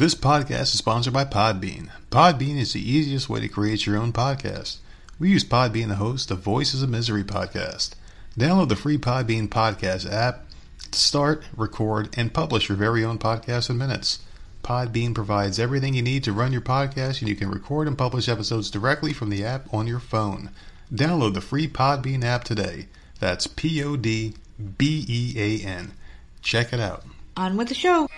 This podcast is sponsored by Podbean. Podbean is the easiest way to create your own podcast. We use Podbean to host the Voices of Misery podcast. Download the free Podbean podcast app to start, record, and publish your very own podcast in minutes. Podbean provides everything you need to run your podcast, and you can record and publish episodes directly from the app on your phone. Download the free Podbean app today. That's P O D B E A N. Check it out. On with the show.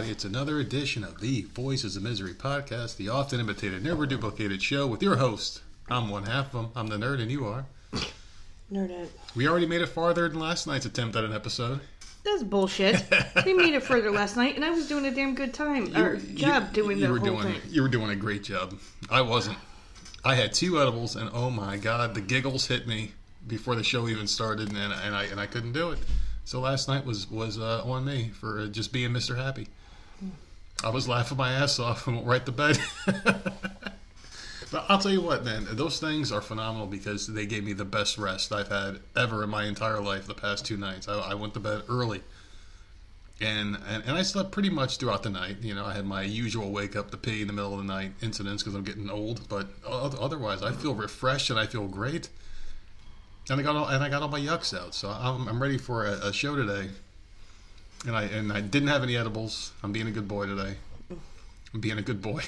Everybody? It's another edition of the Voices of Misery podcast, the often imitated, never duplicated show with your host. I'm one half of them. I'm the nerd, and you are. Nerdette. We already made it farther than last night's attempt at an episode. That's bullshit. we made it further last night, and I was doing a damn good time or You- job doing you the were whole doing, thing. You were doing a great job. I wasn't. I had two edibles, and oh my god, the giggles hit me before the show even started, and, and I and I couldn't do it. So last night was was uh, on me for uh, just being Mr. Happy. I was laughing my ass off and went right to bed. but I'll tell you what, man, those things are phenomenal because they gave me the best rest I've had ever in my entire life. The past two nights, I, I went to bed early and, and and I slept pretty much throughout the night. You know, I had my usual wake up to pee in the middle of the night incidents because I'm getting old. But otherwise, I feel refreshed and I feel great. And I got all and I got all my yucks out, so I'm, I'm ready for a, a show today. And I and I didn't have any edibles. I'm being a good boy today. I'm being a good boy.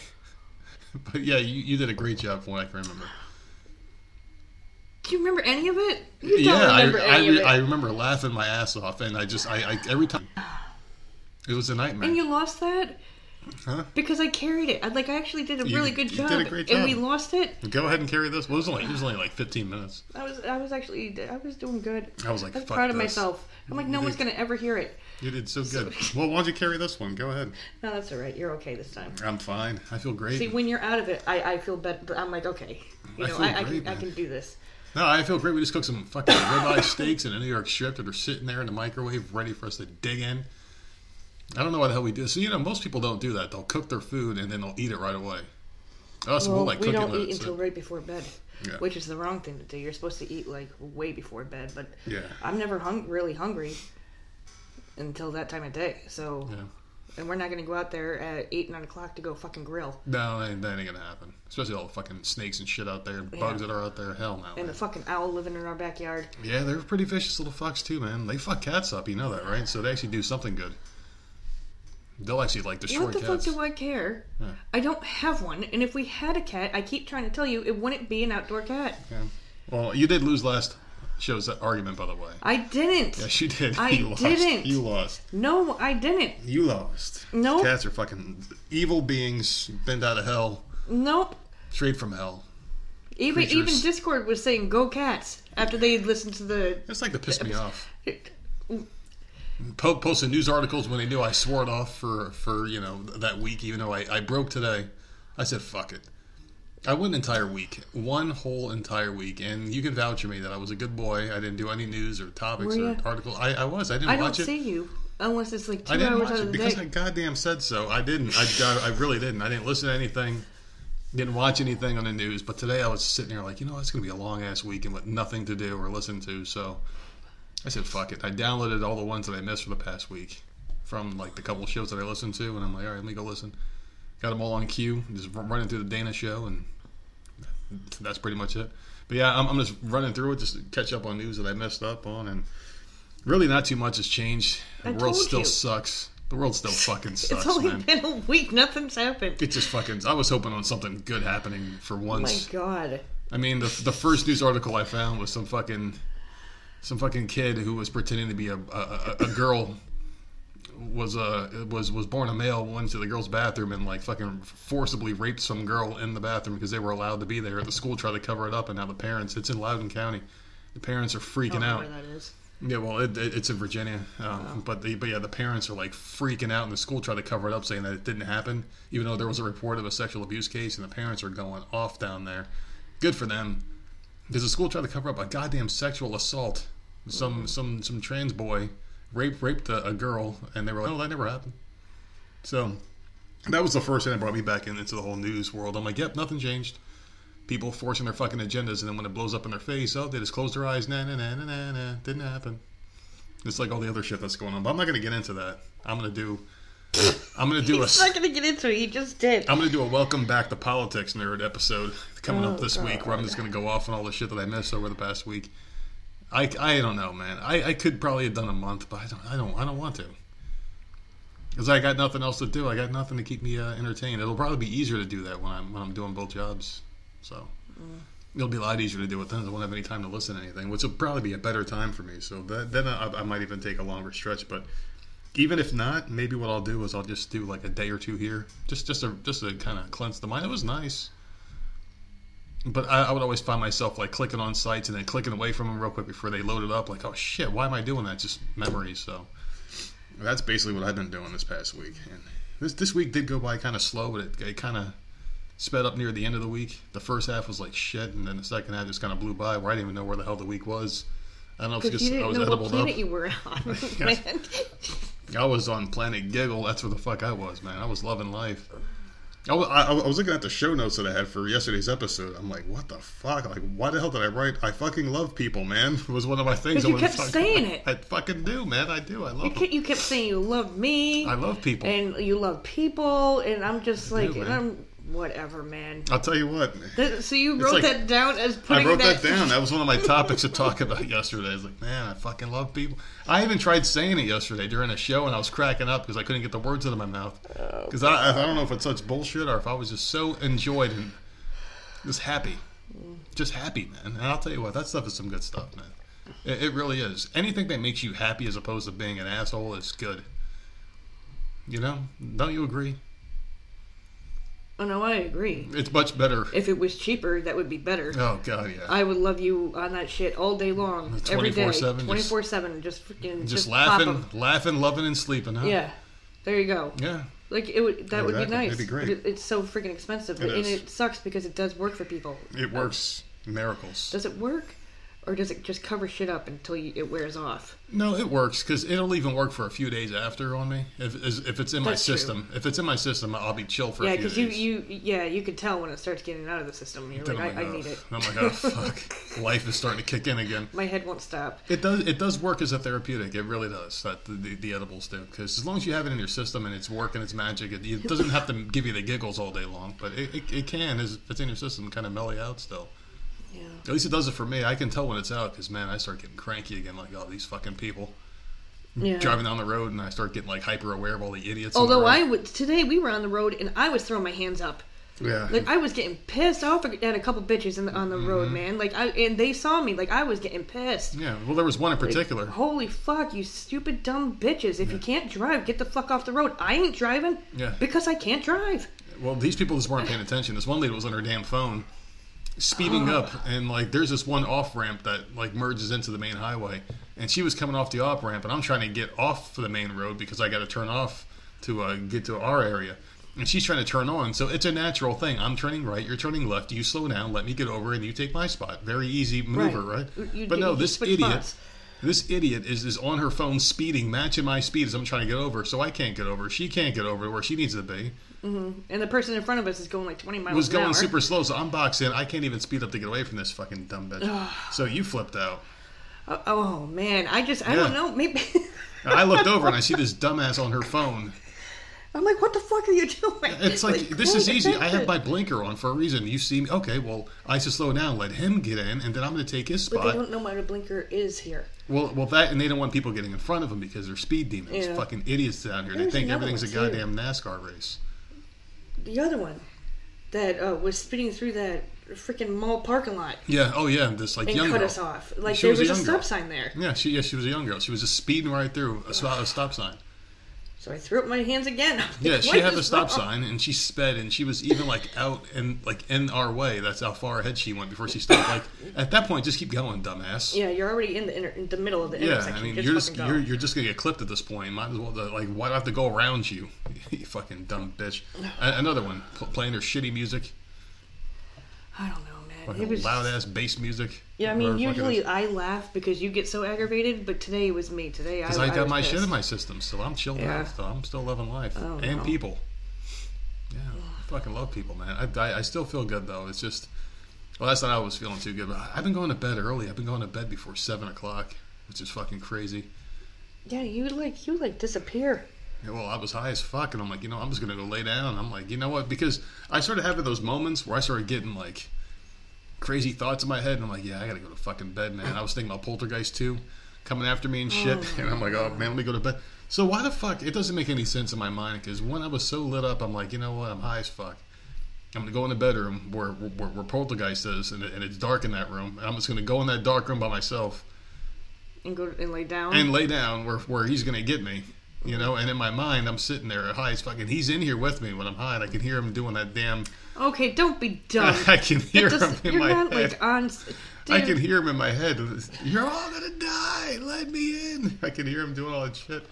but yeah, you, you did a great job from what I can remember. Do you remember any of it? You don't yeah, I, remember I, any of it. I remember laughing my ass off, and I just I, I every time it was a nightmare. and you lost that Huh? because I carried it. I, like I actually did a You- really good you job, did a great and we lost it. Go ahead and carry this. Well, it was only, it was only like 15 minutes. I was I was actually I was doing good. I was like, I was proud of myself. I'm like, no You one's did- gonna ever hear it. You did so good. Well, why don't you carry this one? Go ahead. No, that's all right. You're okay this time. I'm fine. I feel great. See, when you're out of it, I, I feel better. I'm like, okay, you I know, I, I, great, can I can do this. no, I feel great. We just cooked some fucking ribeye steaks and a New York strip that are sitting there in the microwave ready for us to dig in. I don't know why the hell we do this. So, you know, most people don't do that. They'll cook their food and then they'll eat it right away. Us, Well, we'll like we don't eat it until sit. right before bed, Yeah. which is the wrong thing to do. You're supposed to eat like way before bed, but Yeah. I'm never hung- really hungry until that time of day. So, Yeah. and we're not going to go out there at eight nine o'clock to go fucking grill. No, that ain't, that ain't gonna happen. Especially all the fucking snakes and shit out there, and bugs that are out there. Hell no. And man. the fucking owl living in our backyard. Yeah, they're pretty vicious little fucks too, man. They fuck cats up, you know that, right? So they actually do something good. They'll actually like destroy what the cats. fuck do I care? Yeah. I don't have one, and if we had a cat, I keep trying to tell you, it wouldn't be an outdoor cat. Yeah. Well, you did lose last show's argument, by the way. I didn't. Yes, you did. I you didn't. You lost. No, I didn't. You lost. Nope. Cats are fucking evil beings, bent out of hell, Nope. straight from hell. Even Creatures. even Discord was saying "Go Cats" after they had listened to the. It's like to piss me off. Po- posting news articles when they knew I swore it off for, for you know that week, even though I, I broke today. I said fuck it. I went an entire week, one whole entire week, and you can vouch for me that I was a good boy. I didn't do any news or topics Were or articles. I, I was. I didn't I don't watch it. see you unless it's like two I didn't hours watch out it of the because day. I goddamn said so. I didn't. I, I, I really didn't. I didn't listen to anything. Didn't watch anything on the news. But today I was sitting here like, you know, it's going to be a long ass weekend with nothing to do or listen to. So I said, fuck it. I downloaded all the ones that I missed for the past week from like the couple shows that I listened to, and I'm like, all right, let me go listen. got them all on cue. Just running through the Dana show, and that's pretty much it. But yeah, I'm, I'm just running through it just to catch up on news that I messed up on, and really not too much has changed. The I world still you. sucks. The world still fucking sucks, It's only man. been a week. Nothing's happened. It just fucking. I was hoping on something good happening for once. Oh my god. I mean, the the first news article I found was some fucking some fucking kid who was pretending to be a a, a, a girl was uh was was born a male went to the girl's bathroom and like fucking forcibly raped some girl in the bathroom because they were allowed to be there. The school tried to cover it up, and now the parents. It's in Loudoun County. The parents are freaking know out. where that is. Yeah, well, it, it, it's in Virginia, um, but the, but yeah, the parents are like freaking out, and the school tried to cover it up, saying that it didn't happen, even though there was a report of a sexual abuse case, and the parents are going off down there. Good for them, because the school tried to cover up a goddamn sexual assault. Some some some trans boy raped raped a, a girl, and they were like, "Oh, that never happened." So that was the first thing that brought me back in, into the whole news world. I'm like, "Yep, nothing changed." People forcing their fucking agendas, and then when it blows up in their face, oh, they just close their eyes. Nah, nah, nah, nah, nah, nah. Didn't happen. It's like all the other shit that's going on. But I'm not going to get into that. I'm going to do. I'm going to do a. He's not gonna get into it. He just did. I'm going to do a welcome back to politics nerd episode coming Oh, up this week, where I'm just going to go off on all the shit that I missed over the past week. I, I don't know, man. I, I could probably have done a month, but I don't I don't I don't want to. Because I got nothing else to do. I got nothing to keep me uh, entertained. It'll probably be easier to do that when I'm when I'm doing both jobs. So it'll be a lot easier to do it then. I won't have any time to listen to anything, which will probably be a better time for me. So that, then I, I might even take a longer stretch. But even if not, maybe what I'll do is I'll just do like a day or two here, just just to just to kind of cleanse the mind. It was nice. But I, I would always find myself like clicking on sites and then clicking away from them real quick before they loaded up. Like, oh shit, why am I doing that? Just memories. So that's basically what I've been doing this past week. And this this week did go by kind of slow, but it, it kind of sped up near the end of the week. The first half was like shit, and then the second half just kind of blew by. Where I didn't even know where the hell the week was. I don't know if it's Because just you I didn't was know what planet up. you were on, Yes. man. I was on Planet Giggle. That's where the fuck I was, man. I was loving life. I was, I, I was looking at the show notes that I had for yesterday's episode. I'm like, what the fuck? Like, why the hell did I write? I fucking love people, man. It was one of my things. I you wanted kept saying about. it. I fucking do, man. I do. I love You kept, you kept saying you love me. I love people. and you love people, and I'm just like, man. and I'm whatever, man. I'll tell you what. Th- So you wrote like- that down as I putting wrote that down. That was one of my topics to talk about yesterday. I was like, man, I fucking love people. I even tried saying it yesterday during a show, and I was cracking up because I couldn't get the words out of my mouth. Oh, Because I, I don't know if it's such bullshit or if I was just so enjoyed and just happy. Mm. Just happy, man. And I'll tell you what, that stuff is some good stuff, man. It, it really is. Anything that makes you happy as opposed to being an asshole is good. You know? Don't you agree? Oh no, I agree. It's much better. If it was cheaper, that would be better. Oh, God, yeah. I would love you on that shit all day long, every day, 24/7, just- twenty four seven. Just freaking, just, just, laughing, laughing, loving, and sleeping, huh? Yeah, there you go. Yeah. Like it would that would be nice. It'd be great. It, it's so freaking expensive, It and is. it sucks because it does work for people. It works miracles. Does it work, or does it just cover shit up until you, it wears off? No, it works because it'll even work for a few days after on me. If if it's in my That's true. system, if it's in my system, I'll be chill for yeah, because you you yeah you could tell when it starts getting out of the system. You're Then like, I, I oh, need it. Oh, I'm like, oh fuck, life is starting to kick in again. My head won't stop. It does. It does work as a therapeutic. It really does. That the, the, the edibles do. Because as long as you have it in your system and it's working, it's magic. It, it doesn't have to give you the giggles all day long, but it, it, it can, as if it's in your system, kind of mellow out still. Yeah. At least it does it for me. I can tell when it's out because man, I start getting cranky again. Like, oh, these fucking people Yeah. driving down the road, and I start getting like hyper aware of all the idiots. on the Although. I would today we were on the road and I was throwing my hands up. yeah, Like I was getting pissed off at a couple bitches in the, on the road, Mm-hmm. man. Like I and they saw me. Like I was getting pissed. yeah. Well, there was one in Like, particular. Holy fuck, you stupid dumb bitches! If you can't drive, get the fuck off the road. I ain't driving. Yeah. Because I can't drive. Well, these people just weren't paying attention. This one lady was on her damn phone, speeding up, and like there's this one off ramp that like merges into the main highway, and she was coming off the off ramp, and I'm trying to get off the main road because I got to turn off to uh, get to our area. And she's trying to turn on, so it's a natural thing. I'm turning right, you're turning left. You slow down, let me get over, and you take my spot. Very easy maneuver, right? Right. You- but no, you this idiot, spots. This idiot is, is on her phone speeding, matching my speed as I'm trying to get over. So I can't get over. She can't get over where she needs to be. Mm-hmm. And the person in front of us is going like twenty miles. was going hour. super slow, so I'm boxed in. I can't even speed up to get away from this fucking dumb bitch. so you flipped out. Oh, oh, man, I just I Yeah. don't know. Maybe I looked over and I see this dumbass on her phone I'm like, what the fuck are you doing? It's like, this is easy. I have my blinker on for a reason. You see me, okay? Well, I should slow down, let him get in, and then I'm going to take his spot. But they don't know a blinker is here. Well, well, that and they don't want people getting in front of them because they're speed demons, Yeah. fucking idiots down here. They think everything's a one, too. goddamn NASCAR race. The other one that uh, was speeding through that freaking mall parking lot Yeah. Oh, yeah. This like and young cut girl. us off. Like She there was a was a, young stop girl. sign there. Yeah, she yeah she was a young girl. She was just speeding right through a, stop- a stop sign. So I threw up my hands again. I'm Yeah, she had the stop wrong? sign and she sped and she was even like out and like in our way. That's how far ahead she went before she stopped. Like at that point, just keep going, dumbass. Yeah, you're already in the inter- in the middle of the Yeah, intersection. I mean, just you're just go. you're, you're just gonna get clipped at this point. Might as well like why do I have to go around you? you fucking dumb bitch. Another one pl- playing her shitty music, I don't know. Fucking it was loud ass bass music. Yeah, I mean, usually I laugh because you get so aggravated, but today it was me. Today I, because I, got my shit in my system, so I'm chilled Yeah. out. So I'm still loving life Oh, and no. people. Yeah, I fucking love people, man. I, I, I still feel good though. It's just well, last night I was feeling too good, but I've been going to bed early. I've been going to bed before seven o'clock, which is fucking crazy. Yeah, you like you like disappear. Yeah, well, I was high as fuck, and I'm like, you know, I'm just gonna go lay down. I'm like, you know what? Because I started having those moments where I started getting like crazy thoughts in my head, and I'm like, yeah, I gotta go to fucking bed, man. I was thinking about Poltergeist 2 coming after me and shit, oh. and I'm like, oh man, let me go to bed. So why the fuck? It doesn't make any sense in my mind because when I was so lit up, I'm like, you know what? I'm high as fuck. I'm gonna go in the bedroom where where, where Poltergeist is, and, and it's dark in that room, and I'm just gonna go in that dark room by myself and go and lay down. and lay down where, where he's to get me. You know, and in my mind, I'm sitting there high as fucking. He's in here with me when I'm high, and I can hear him doing that damn. Okay, don't be dumb. I can hear him in my not head. like on. I can hear him in my head. You're all gonna die. Let me in. I can hear him doing all that shit.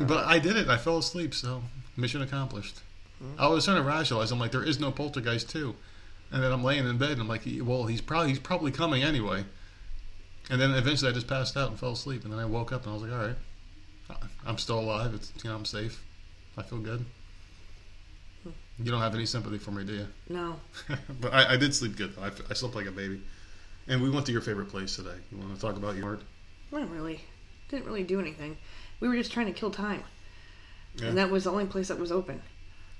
But I did it. I fell asleep. So mission accomplished. Hmm. I was trying to rationalize. I'm like, there is no poltergeist too. And then I'm laying in bed, and I'm like, well, he's probably he's probably coming anyway. And then eventually, I just passed out and fell asleep. And then I woke up, and I was like, all right, I'm still alive. It's you know, I'm safe. I feel good. You don't have any sympathy for me, do you? No, but I, I did sleep good. I, I slept like a baby. And we went to your favorite place today. You want to talk about your art? not really. Didn't really do anything. We were just trying to kill time, Yeah. and that was the only place that was open.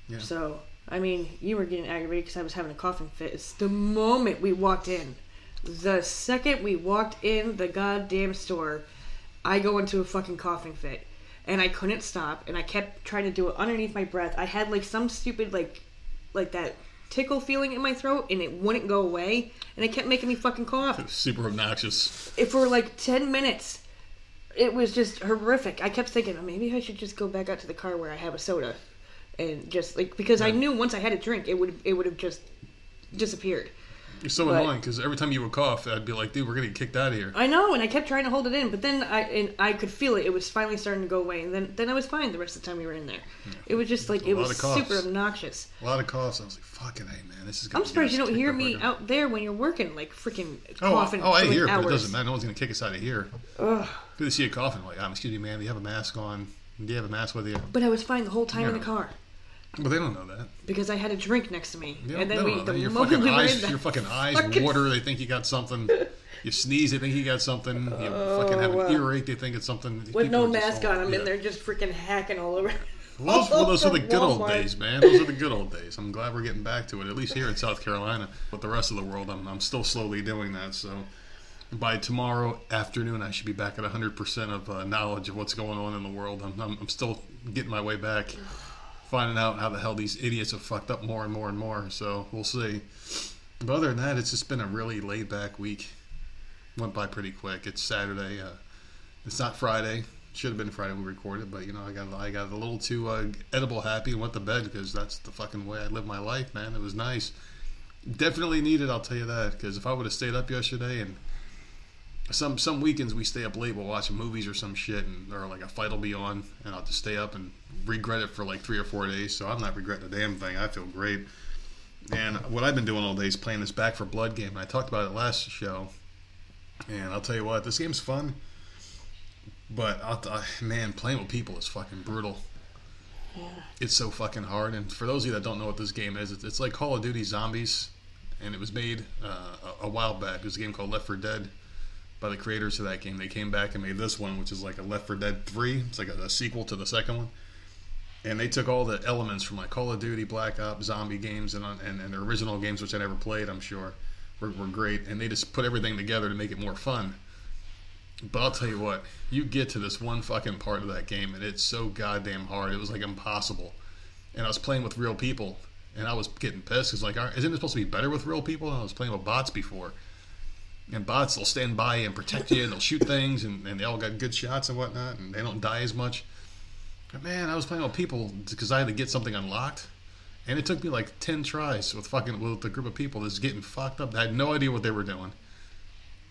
Yeah. So, I mean, you were getting aggravated because I was having a coughing fit. It's the moment we walked in, the second we walked in the goddamn store, I go into a fucking coughing fit, and I couldn't stop, and I kept trying to do it underneath my breath. I had like some stupid like, like that tickle feeling in my throat, and it wouldn't go away, and it kept making me fucking cough. Super obnoxious. It for like ten minutes. It was just horrific. I kept thinking, oh, maybe I should just go back out to the car where I have a soda, and just like because I knew once I had a drink, it would it would have just disappeared. You're so But- annoying because every time you would cough, I'd be like, dude, we're gonna kicked out of here. I know, and I kept trying to hold it in, but then I and I could feel it. It was finally starting to go away, and then then I was fine the rest of the time we were in there. It was just like A it was super obnoxious. A lot of coughs. I was like, fucking hey, man, this is. Gonna I'm surprised you don't hear me right out there when you're working, like freaking Oh, coughing oh, I hear, hours. but it doesn't matter. No one's gonna kick us out of here. Ugh. Good to see you coughing. Like, um, excuse me, man. Do you have a mask on? Do you have a mask with you? But I was fine the whole time in the car Well, they don't know that. because I had a drink next to me, Yeah, and then we the. Your moment fucking we in eyes, your fucking eyes fucking- water. They think you got something. You sneeze, they think you got something. You fucking have an wow. earache, they think it's something. with People no mask on, I'm yeah. in there just freaking hacking all over. Well, those, well, those are the good old days, man. Those are the good old days. I'm glad we're getting back to it, at least here in South Carolina. But the rest of the world, I'm, I'm still slowly doing that. So by tomorrow afternoon, I should be back at 100% of uh, knowledge of what's going on in the world. I'm, I'm, I'm still getting my way back, finding out how the hell these idiots have fucked up more and more and more. So we'll see. But other than that, it's just been a really laid back week. Went by pretty quick. It's Saturday. Uh, it's not Friday. Should have been Friday when we recorded, but you know I got I got a little too uh, edible happy and went to bed because that's the fucking way I live my life, man. It was nice. Definitely needed, I'll tell you that. Because if I would have stayed up yesterday and some some weekends we stay up late, we'll watch movies or some shit, and or like a fight will be on, and I'll just stay up and regret it for like three or four days. So I'm not regretting a damn thing. I feel great. And what I've been doing all day is playing this Back 4 Blood game. And I talked about it last show. And I'll tell you what, this game's fun. But t- man, playing with people is fucking brutal. It's so fucking hard. And for those of you that don't know what this game is, it's, it's like Call of Duty Zombies, and it was made uh, a, while back. It was a game called Left 4 Dead by the creators of that game. They came back and made this one, which is like a Left 4 Dead 3. It's like a, a sequel to the second one. And they took all the elements from like Call of Duty, Black Ops, zombie games, and and, and the original games, which I never played, I'm sure, were, were great, and they just put everything together to make it more fun. But I'll tell you what, you get to this one fucking part of that game, and it's so goddamn hard. It was like impossible. And I was playing with real people, and I was getting pissed because like, isn't it supposed to be better with real people? And I was playing with bots before, and bots they'll stand by and protect you, and they'll shoot things, and, and they all got good shots and whatnot, and they don't die as much. Man, I was playing with people because I had to get something unlocked, and it took me like ten tries with fucking with a group of people that's getting fucked up. I had no idea what they were doing.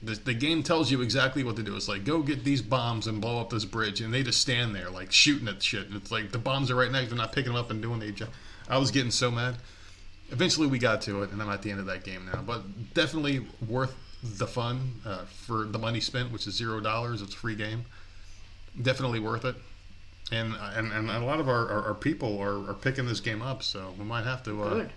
The, the game tells you exactly what to do. It's like go get these bombs and blow up this bridge, and they just stand there like shooting at shit. And it's like the bombs are right next. They're not picking them up and doing their job. I was getting so mad. Eventually, we got to it, and I'm at the end of that game now. But definitely worth the fun uh, for the money spent, which is zero dollars. It's a free game. Definitely worth it and and, and a lot of our, our, our people are, are picking this game up, so we might have to. Uh, Good.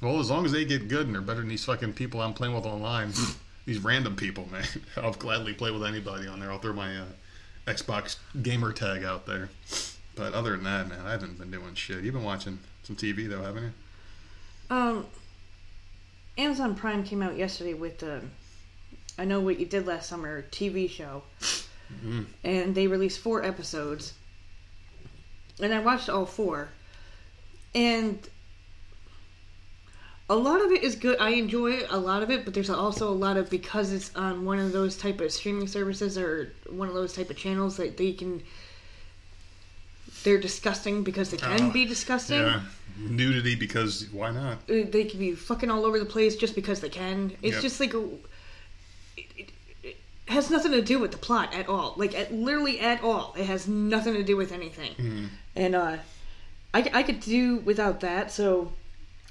Well, as long as they get good and they're better than these fucking people I'm playing with online, these random people, man, I'll gladly play with anybody on there. I'll throw my uh, Xbox gamer tag out there. But other than that, man, I haven't been doing shit. You've been watching some TV though, haven't you? Um, Amazon Prime came out yesterday with the I Know What You Did Last Summer TV show. Mhm. And they released four episodes. And I watched all four. And a lot of it is good. I enjoy a lot of it, but there's also a lot of because it's on one of those type of streaming services or one of those type of channels that they can they're disgusting because they can Oh, be disgusting. Yeah, nudity because why not? Uh, they can be fucking all over the place just because they can. It's Yep. just like a, it, it, it has nothing to do with the plot at all. Like at, literally at all, it has nothing to do with anything. Mm-hmm. And uh, I I could do without that. So,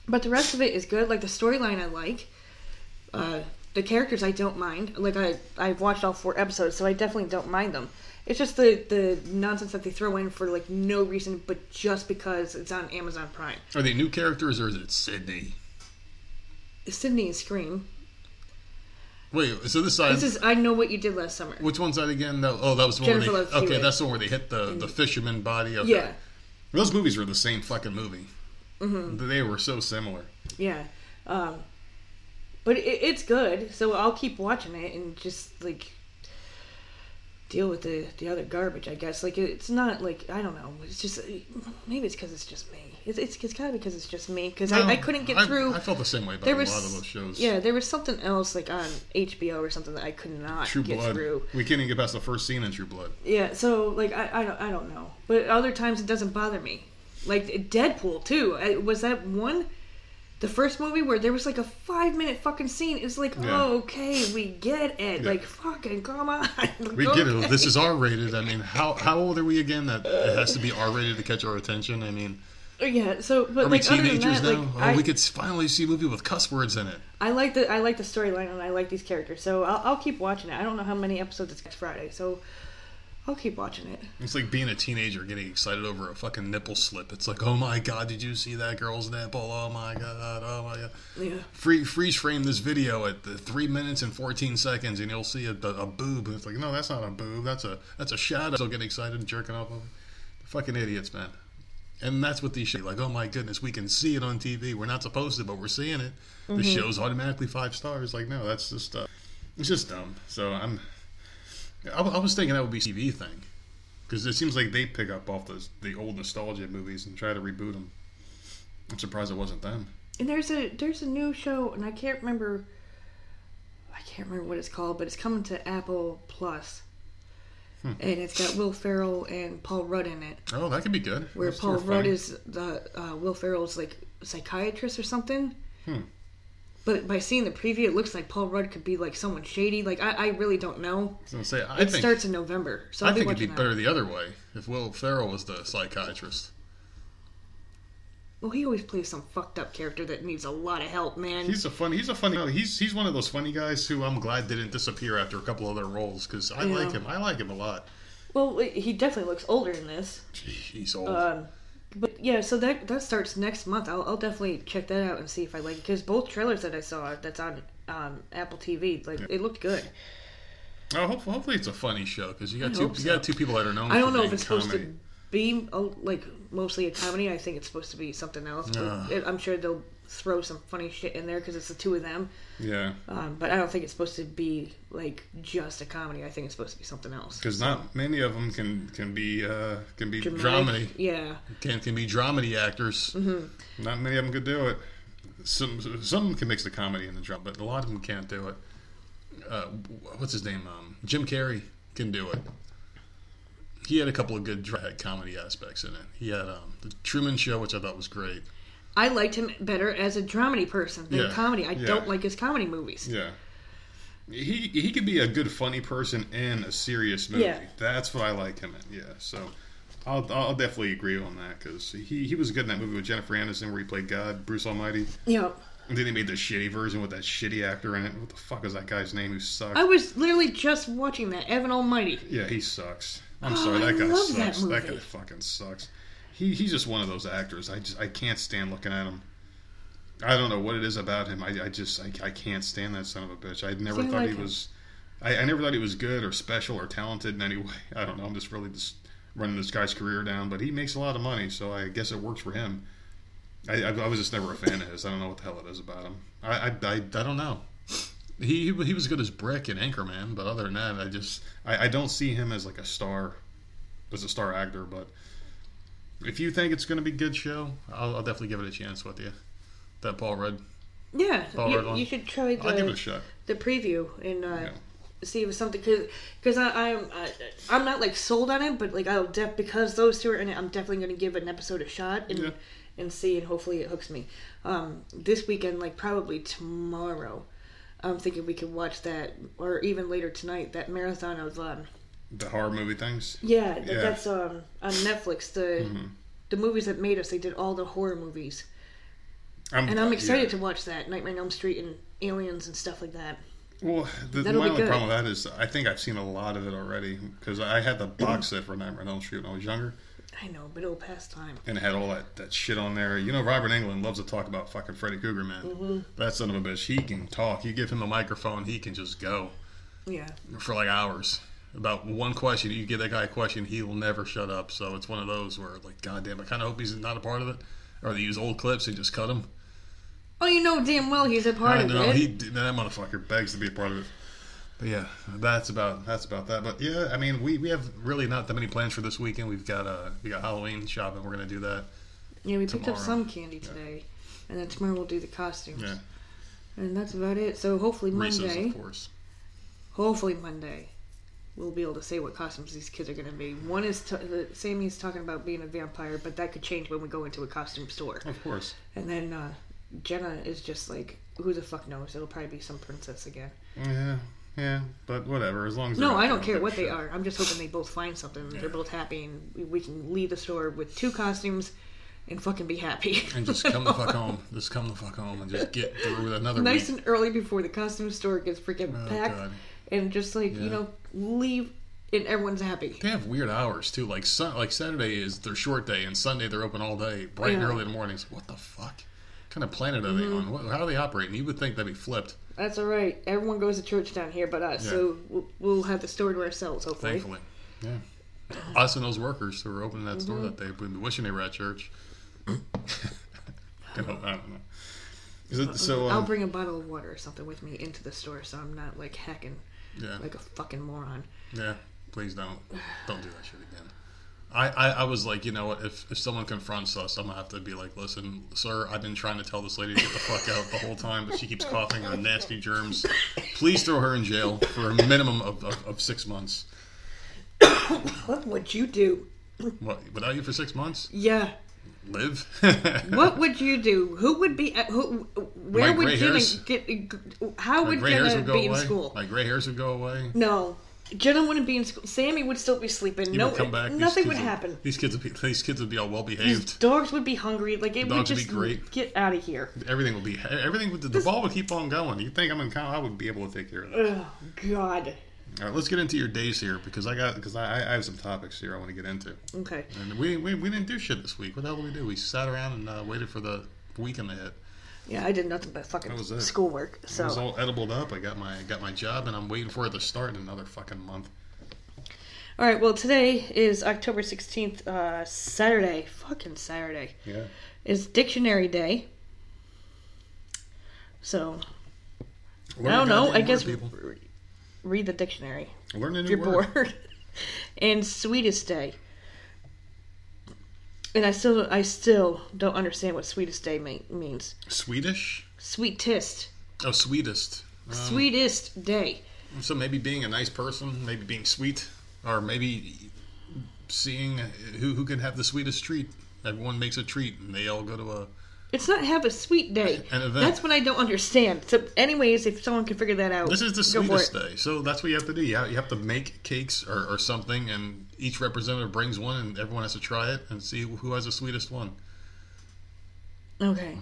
but the rest of it is good. Like the storyline, I like. Uh, the characters I don't mind. Like I I've watched all four episodes, so I definitely don't mind them. It's just the the nonsense that they throw in for like no reason, but just because it's on Amazon Prime. Are they new characters or is it Sydney? Sydney and Scream. Wait, so this side. This is I know what you did last summer. Which one's that again? No, oh, that was the one Jennifer where Love okay. Hewitt. That's the one where they hit the, the fisherman body. Okay. Yeah, those movies were the same fucking movie. Mm-hmm. They were so similar. yeah. Um, but it, it's good, so I'll keep watching it and just like deal with the the other garbage. I guess like it's not like I don't know. It's just maybe it's because it's just me. It's it's, it's kind of because it's just me because I, I couldn't get I- through. I, felt the same way about there was, a lot of those shows. yeah, there was something else like on HBO or something that I could not True get Blood. through. We can't even get past the first scene in True Blood. Yeah, so like I, I don't I don't know, but other times it doesn't bother me. Like Deadpool too. I- Was that one? The first movie where there was like a five minute fucking scene. It's like, Yeah. oh, okay, we get it. Yeah. Like, fucking come on. We get it. This is R rated. I mean, how how old are we again? That it has to be R rated to catch our attention. I mean, Yeah. So, but are we like other than teenagers that, now? like oh, I, we could finally see a movie with cuss words in it. I like the I like the storyline and I like these characters. So I'll, I'll keep watching it. I don't know how many episodes it's next Friday, so I'll keep watching it. It's like being a teenager getting excited over a fucking nipple slip. It's like, oh my god, did you see that girl's nipple? Oh my god, oh my god. Yeah. Free, freeze frame this video at the three minutes and fourteen seconds, and you'll see a, a boob. And it's like, no, that's not a boob. That's a that's a shadow. Still getting excited and jerking off. Over. Fucking idiots, man. And that's what these shows like. Oh my goodness, we can see it on TV. We're not supposed to, but we're seeing it. The show's automatically five stars. Like, no, that's just uh, it's just dumb. So I'm. I, I was thinking that would be a TV thing, because it seems like they pick up off those the old nostalgia movies and try to reboot them. I'm surprised it wasn't them. And there's a there's a new show, and I can't remember. I can't remember what it's called, but it's coming to Apple Plus, Hmm. and it's got Will Ferrell and Paul Rudd in it. Oh, that could be good. Where Paul Rudd funny. is the uh, Will Ferrell's like psychiatrist or something. Hmm. But by seeing the preview, it looks like Paul Rudd could be like someone shady. Like I, I really don't know. I was say, I It think starts in November, so I I'll be think it'd be that. better the other way if Will Ferrell was the psychiatrist. Well, he always plays some fucked up character that needs a lot of help, man. He's a funny. He's a funny. He's he's one of those funny guys who I'm glad didn't disappear after a couple other roles because I Yeah. like him. I like him a lot. well, he definitely looks older in this. Gee, he's old. Um, but yeah, so that that starts next month. I'll, I'll definitely check that out and see if I like it because both trailers that I saw that's on um, Apple TV, like it looked good. oh, hopefully, hopefully it's a funny show because you got I two you so. got two people that are known. I don't know if it's supposed to be oh, like mostly a comedy. I think it's supposed to be something else. But it, I'm sure they'll throw some funny shit in there because it's the two of them. Yeah, Um, but I don't think it's supposed to be like just a comedy. I think it's supposed to be something else. because not many of them can can be uh, can be Dramatic. dramedy. Yeah. Can can be dramedy actors. Mm-hmm. Not many of them could do it. Some some can mix the comedy and the drama, but a lot of them can't do it. Uh, what's his name? Um, Jim Carrey can do it. He had a couple of good comedy aspects in it. He had um, the Truman Show, which I thought was great. I liked him better as a dramedy person than Yeah. comedy. I Yeah. don't like his comedy movies. Yeah. He he could be a good funny person in a serious movie. Yeah. That's what I like him in. Yeah. So I'll I'll definitely agree on that because he he was good in that movie with Jennifer Aniston where he played God, Bruce Almighty. Know, And then he made the shitty version with that shitty actor in it. What the fuck is that guy's name who sucks? I was literally just watching that Evan Almighty. yeah, he sucks. I'm sorry, that guy love that sucks. That, guy fucking sucks. He he's just one of those actors. I just I can't stand looking at him. I don't know what it is about him. I, I just I, I can't stand that son of a bitch. I never thought like he him? was. I, I never thought he was good or special or talented in any way. I don't know. I'm just really just running this guy's career down. But he makes a lot of money, so I guess it works for him. I, I, I was just never a fan of his. I don't know what the hell it is about him. I I, I, I don't know. He he was good as Brick and Anchorman, but other than that, I just I, I don't see him as like a star, as a star actor. But if you think it's going to be a good show, I'll, I'll definitely give it a chance with you. That Paul Rudd, Yeah, Paul you, Rudd you should try I'll give it a the, shot. the preview and uh, Yeah. see if it's something because because I'm I, I'm not like sold on it, but like I'll def because those two are in it, I'm definitely going to give an episode a shot and Yeah. and see and hopefully it hooks me. Um, this weekend, like probably tomorrow, I'm thinking we could watch that or even later tonight that marathon of um The horror movie things. yeah, Yeah. Mm-hmm. that's um on Netflix the. The movies that made us, they did all the horror movies, and I'm excited yeah. to watch that Nightmare on Elm Street and Aliens and stuff like that. Well, the, That'll my only good. problem with that is I think I've seen a lot of it already because I had the box set for Nightmare on Elm Street when I was younger, I know, but it'll pass time. and it had all that, that shit on there. You know, Robert Englund loves to talk about fucking Freddy Krueger, man. Mm-hmm. That son of a bitch, he can talk. You give him a microphone, he can just go Yeah. for like hours about one question. You give that guy a question, he will never shut up. So it's one of those where, like, goddamn, I kind of hope he's not a part of it, or they use old clips and just cut him. Oh, you know damn well he's a part I of know it. he that motherfucker begs to be a part of it. But yeah, that's about that's about that. But yeah, I mean, we, we have really not that many plans for this weekend. We've got uh we got Halloween shopping. We're gonna do that. yeah, we picked up some candy today, and then tomorrow we'll do the costumes. Yeah, And that's about it. So hopefully Reese's Monday, of course. hopefully Monday, we'll be able to say what costumes these kids are going to be. One is t- the Sammy's talking about being a vampire, but that could change when we go into a costume store. Of course. And then uh, Jenna is just like, who the fuck knows? It'll probably be some princess again. Yeah, yeah. But whatever. As long as No, I don't care what they are. I'm just hoping they both find something. Yeah. They're both happy, and we- can leave the store with two costumes and fucking be happy. And just come the fuck home. Just come the fuck home and just get through with another nice week. and early before the costume store gets freaking Oh, packed, God. and just like Yeah. you know, leave and everyone's happy. They have weird hours too. Like sun, like Saturday is their short day, and Sunday they're open all day, bright and early in the mornings. What the fuck? What kind of planet are Mm-hmm. they on? How are they operating? You would think they'd be flipped. That's all right. Everyone goes to church down here, but us. Yeah. So we'll, we'll have the store to ourselves, hopefully. Thankfully, yeah. Us and those workers who were opening that store Mm-hmm. that day, we'd be wishing they were at church. I don't I don't know. Is it so? I'll Um, bring a bottle of water or something with me into the store, so I'm not like hacking yeah, like a fucking moron. yeah. Please don't, don't do that shit again. I, I, I was like, you know what? If if someone confronts us, I'm gonna have to be like, listen, sir, I've been trying to tell this lady to get the fuck out the whole time, but she keeps coughing her nasty germs. Please throw her in jail for a minimum of, of, of six months. What would you do? What? Without you for six months? Yeah. Live? What would you do? Who would be? At, who? Where My would hairs- get? How My would gray hairs would go be in away. school? My gray hairs would go away. No, Jenna wouldn't be in school. Sammy would still be sleeping. You no, would come back. nothing kids would happen. These kids would be. These kids would be all well These behaved. dogs would be hungry. Like it would Dogs would be just great. get out of here. Everything would be. Everything would. The ball would keep on going. You think I'm in? I would be able to take care of that. Oh God. All right, let's get into your days here because I got because I, I have some topics here I want to get into. Okay. And we, we we didn't do shit this week. What the hell did we do? We sat around and uh, waited for the weekend to hit. Yeah, I did nothing but fucking it. schoolwork. I So was all edibled up. I got my got my job and I'm waiting for it to start in another fucking month. All right. Well, today is October sixteenth, uh, Saturday. Fucking Saturday. Yeah. Is Dictionary Day. So Learn I don't know. I guess read the dictionary learn a if new you're word. bored. and Sweetest Day. And I still, I still don't understand what Sweetest Day me- means. Swedish? Sweetest, Oh, sweetest. Um, sweetest day. So maybe being a nice person, maybe being sweet, or maybe seeing who who can have the sweetest treat. Everyone makes a treat, and they all go to a. It's not have a sweet day. An event. That's what I don't understand. So, anyways, if someone can figure that out, This is the sweetest day, so that's what you have to do. You have, to make cakes or, or something, and each representative brings one, and everyone has to try it and see who has the sweetest one. Okay.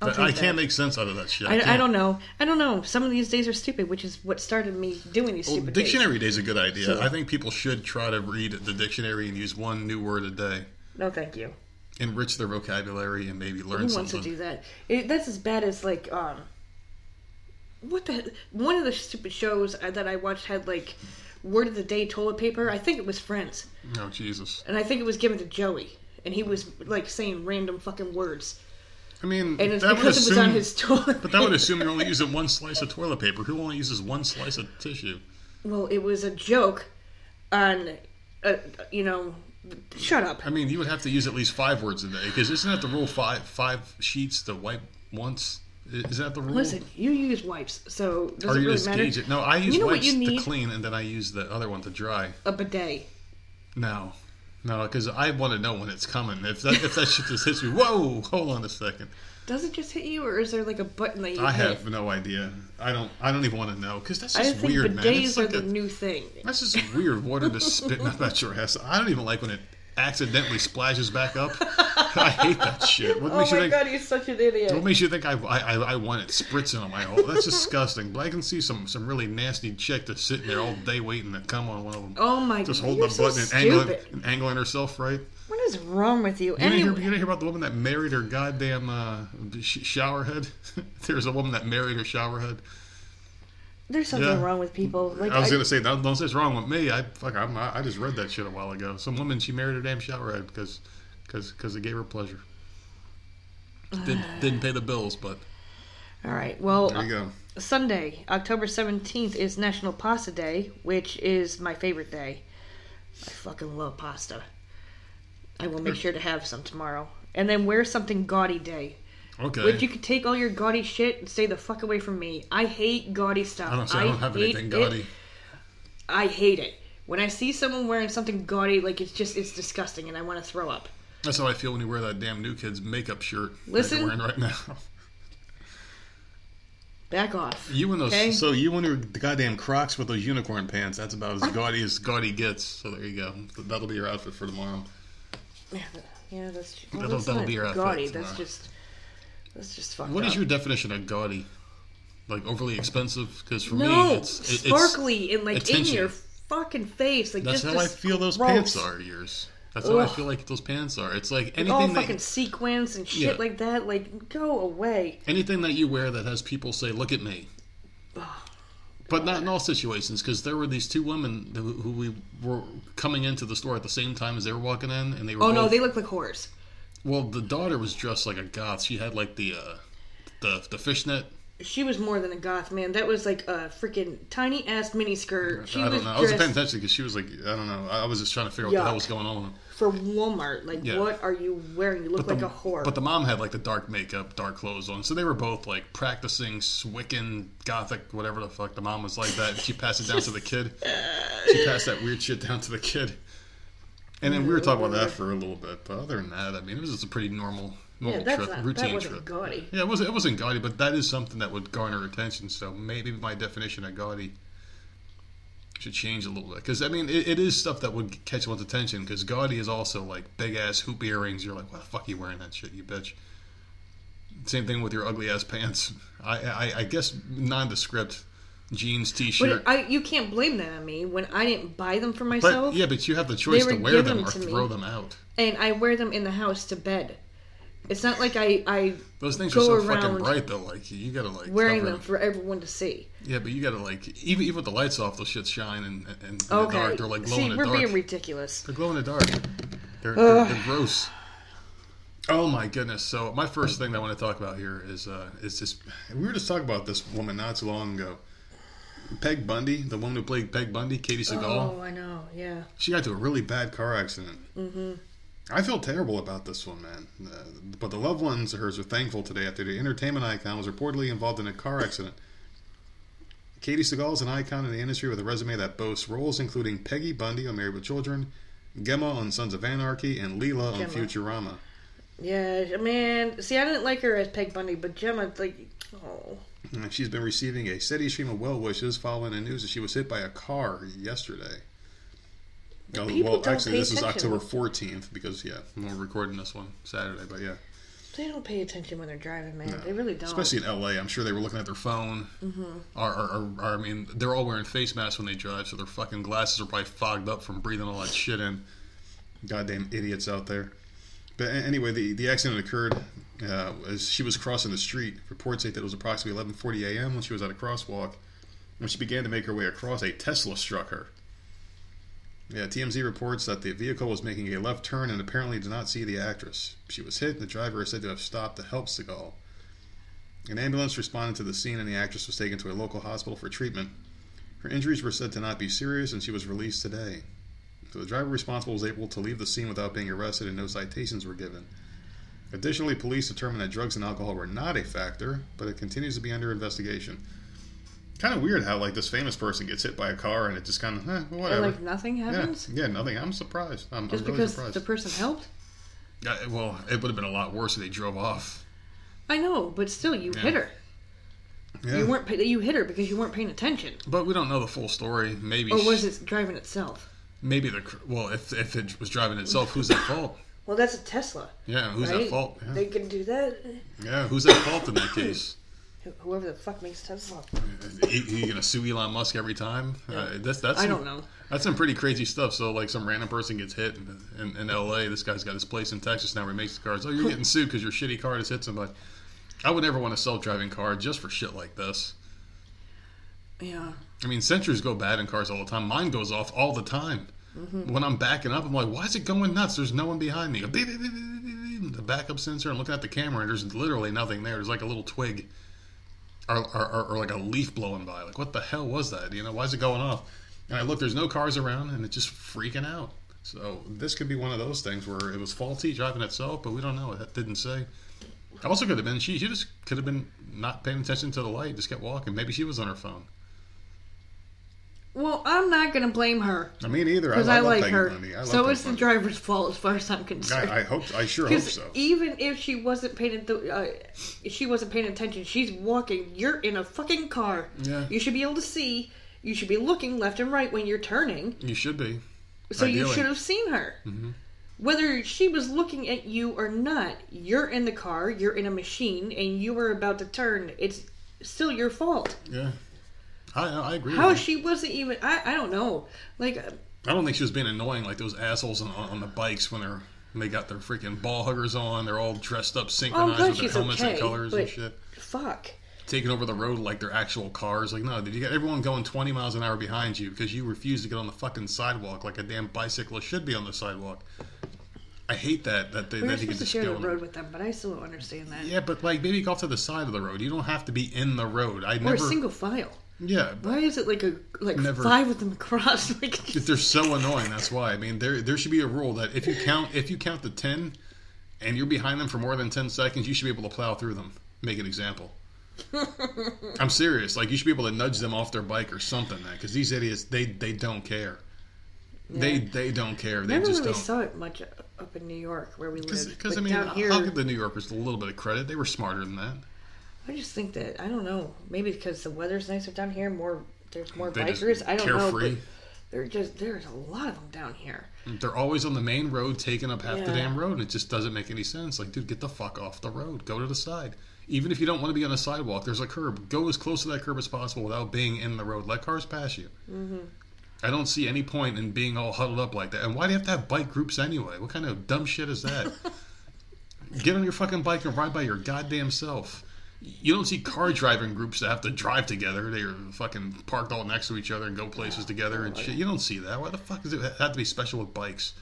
I'll But take I that. can't make sense out of that shit. I, I can't. don't know. I don't know. Some of these days are stupid, which is what started me doing these Well, stupid days. dictionary day is a good idea. So- I think people should try to read the dictionary and use one new word a day, No, thank you. Enrich their vocabulary, and maybe learn Who wants to do that? It, that's as bad as like um. What the one of the stupid shows that I watched had like word of the day toilet paper. I think it was Friends, Oh Jesus! and I think it was given to Joey, and he was like saying random fucking words, I mean, and it's because it was on his toilet. but that would assume you're only using one slice of toilet paper. Who only uses one slice of tissue? well, it was a joke on, uh, you know, shut up. I mean, you would have to use at least five words a day because isn't that the rule? Five five sheets to wipe once. Is that the rule? Listen, you use wipes, so does or it you really just matter? gauge it? No, I use You know wipes to clean, and then I use the other one to dry. A bidet. No, no, because I want to know when it's coming. If that if that shit just hits me, whoa! Hold on a second. Does it just hit you, or is there like a button that you I hit? have no idea. I don't. I don't even want to know because that's just weird, man. bidets It's are the a, new thing. that's just weird water just spitting up at your ass. I don't even like when it accidentally splashes back up. I hate that shit. What Oh makes you my think? god, he's such an idiot. What makes you think I, I, I, want it spritzing on my hole? That's disgusting. But I can see some, some really nasty chick that's sitting there all day waiting to come on one of them. Oh my Just god, holding you're the so button and angling, and angling herself right. What is wrong with you? You didn't, hear, you didn't hear about the woman that married her goddamn uh, sh- shower? There's a woman that married her showerhead. there's something yeah. wrong with people. Like I was I- gonna say, don't, don't say it's wrong with me. I fuck, I'm, I just read that shit a while ago. Some woman she married her damn showerhead because because because it gave her pleasure. Didn't, didn't pay the bills, but all right. Well, there you go. Sunday, October 17th is National Pasta Day, which is my favorite day. I fucking love pasta. I will make sure to have some tomorrow. And then wear something gaudy day. Okay. Which you could take all your gaudy shit and stay the fuck away from me. I hate gaudy stuff. I don't, say I don't have anything it. gaudy. I hate it. When I see someone wearing something gaudy, like it's just it's disgusting, and I want to throw up. That's how I feel when you wear that damn new kid's makeup shirt Listen. that you're wearing right now. Back off. You and those, Okay. so you and your goddamn Crocs with those unicorn pants. That's about as gaudy as gaudy gets. So there you go. That'll be your outfit for tomorrow. Yeah, that's well, That'll- that's that'll be your outfit gaudy. That's tomorrow. just that's just fucked What up. is your definition of gaudy? Like overly expensive? Because for no me, it's it- it's sparkly and like in your fucking face. Like That's just how I feel those gross. pants are. Yours. That's how I feel like those pants are. It's like Like, all anything fucking that sequins and shit Yeah. like that. Like go away. anything that you wear that has people say, "Look at me." But not in all situations, because there were these two women who, who we were coming into the store at the same time as they were walking in, and they were Oh no, they look like whores. Well, the daughter was dressed like a goth. She had like the uh, the the fishnet. She was more than a goth, man. That was like a freaking tiny ass mini skirt. She I was don't know. I was paying attention because she was like, I don't know. I I was just trying to figure out what the hell was going on. For Walmart. Like, Yeah. what are you wearing? You look But like a whore. But the mom had like the dark makeup, dark clothes on. So they were both like practicing Wiccan, Gothic, whatever the fuck. The mom was like that. She passed it down to the kid. She passed that weird shit down to the kid. And then we were talking about that for a little bit. But other than that, I mean, it was just a pretty normal, normal yeah, trip, not, routine trip. gaudy. Yeah, it wasn't. It wasn't gaudy, but that is something that would garner attention. So maybe my definition of gaudy should change a little bit. Because I mean, it, it is stuff that would catch one's attention. Because gaudy is also like big ass hoop earrings. You're like, why the fuck are you wearing that shit, you bitch? Same thing with your ugly ass pants. I, I, I guess nondescript jeans, t-shirt. I, you can't blame that on me when I didn't buy them for But myself, yeah, but you have the choice to wear them or to me. throw them out. and I wear them in the house to bed. It's not like I I Those things Go are so around fucking bright though. Like you gotta like wearing cover them for everyone to see. Yeah, but you gotta like even even with the lights off, those shits shine and and in the dark. They're like glow see, in the we're dark. being ridiculous. They're glow in the dark. They're, they're, they're gross. Oh my goodness! So my first thing that I want to talk about here is uh, is this. We were just talking about this woman not too long ago. Peg Bundy, the woman who played Peg Bundy, Katey Sagal. Oh, I know. Yeah. She got into a really bad car accident. Mm-hmm. I feel terrible about this one, man. Uh, but the loved ones of hers are thankful today after the entertainment icon was reportedly involved in a car accident. Katey Sagal is an icon in the industry with a resume that boasts roles including Peggy Bundy on Married with Children, Gemma on Sons of Anarchy, and Leela on Gemma. Futurama. Yeah, man. See, I didn't like her as Peg Bundy, but Gemma, like, oh, She's been receiving a steady stream of well wishes following the news that she was hit by a car yesterday. Oh, people well, actually, this is. October 14th because, yeah, we're recording this one Saturday, but yeah. They don't pay attention when they're driving, man. They really don't. Especially in LA, I'm sure they were looking at their phone. Mm-hmm. Or, or, or, or, I mean, they're all wearing face masks when they drive, so their fucking glasses are probably fogged up from breathing all that shit in. Goddamn idiots out there. But anyway, the, the accident occurred uh, as she was crossing the street. Reports say that it was approximately 11:40 a.m. when she was at a crosswalk. When she began to make her way across, a Tesla struck her. Yeah, TMZ reports that the vehicle was making a left turn and apparently did not see the actress. She was hit, and the driver is said to have stopped to help Sagal. An ambulance responded to the scene, and the actress was taken to a local hospital for treatment. Her injuries were said to not be serious, and she was released today. So the driver responsible was able to leave the scene without being arrested, and no citations were given. Additionally, police determined that drugs and alcohol were not a factor, but it continues to be under investigation. Kind of weird how like this famous person gets hit by a car and it just kind of eh, and, whatever. like, nothing yeah, happens? yeah, nothing. I'm surprised. I'm, Just I'm really because surprised. the person helped? Yeah, well, it would have been a lot worse if they drove off. I know, but still, you Yeah. hit her. Yeah. You weren't. pay- You hit her because you weren't paying attention, but we don't know the full story. Maybe or was it driving itself? maybe the well, if if it was driving itself, who's at fault? Well, that's a Tesla, Yeah, who's right? at fault? Yeah. They can do that. yeah, who's at fault in that case? Wh- Whoever the fuck makes Tesla. He, he gonna sue Elon Musk every time? Uh, that's that's I some- don't know. That's some pretty crazy stuff. So like some random person gets hit in, in, in L.A. This guy's got his place in Texas now where he makes the cars. Oh, you're getting sued because your shitty car just hit somebody. I would never want a self-driving car just for shit like this. Yeah. I mean, sensors go bad in cars all the time. Mine goes off all the time. When I'm backing up, I'm like, why is it going nuts? There's no one behind me. The backup sensor, I'm looking at the camera, and there's literally nothing there. There's like a little twig or, or, or, like a leaf blowing by. Like, what the hell was that? You know, why is it going off? And I look, there's no cars around, and it's just freaking out. So this could be one of those things where it was faulty driving itself, but we don't know. It didn't say. Also, could have been she. She just could have been not paying attention to the light, just kept walking. Maybe she was on her phone. Well, I'm not gonna blame her I mean, either. because I, love like her. I So it's the driver's fault as far as I'm concerned. I, I hope. I sure hope so. even if she wasn't paying, th- uh, she wasn't paying attention, she's walking. You're in a fucking car. Yeah. You should be able to see. You should be looking left and right when you're turning. You should be. So you Ideally. Mm-hmm. should have seen her. Whether she was looking at you or not, you're in the car. You're in a machine, and you were about to turn. It's still your fault. Yeah. I I agree. How she wasn't even. I I don't know. Like uh. I don't think she was being annoying like those assholes on, on the bikes when they're when they got their freaking ball huggers on. They're all dressed up, oh, synchronized glad with their helmets okay. and colors and shit. fuck. Taking over the road like they're actual cars. Like, no, did you got everyone going 20 miles an hour behind you because you refuse to get on the fucking sidewalk like a damn bicyclist should be on the sidewalk? I hate that that they We that you can supposed to just share the road with them, but I still don't understand that. Yeah, but like maybe go off to the side of the road. You don't have to be in the road. I Or never. a single file. Yeah, Why is it like a like Never- five of them across? Like If they're so annoying, that's why. I mean, there there should be a rule that if you count if you count the ten, and you're behind them for more than ten seconds, you should be able to plow through them. Make an example. I'm serious. Like you should be able to nudge them off their bike or something, man. Because these idiots, they they don't care. They Yeah. they don't care. They never just really don't. saw it much up in New York where we live. Because I mean, here, I'll give the New Yorkers a little bit of credit. They were smarter than that. I just think that I don't know. Maybe because the weather's nicer down here, more there's more They bikers. I don't know, but they're just there's a lot of them down here. They're always on the main road, taking up half the damn road, and it just doesn't make any sense. Like, dude, get the fuck off the road. Go to the side. Even if you don't want to be on a sidewalk, there's a curb. Go as close to that curb as possible without being in the road. Let cars pass you. Mm-hmm. I don't see any point in being all huddled up like that. And why do you have to have bike groups anyway? What kind of dumb shit is that? Get on your fucking bike and ride by your goddamn self. You don't see car driving groups that have to drive together. They are fucking parked all next to each other and go places together and shit. You don't see that. Why the fuck does it have to be special with bikes?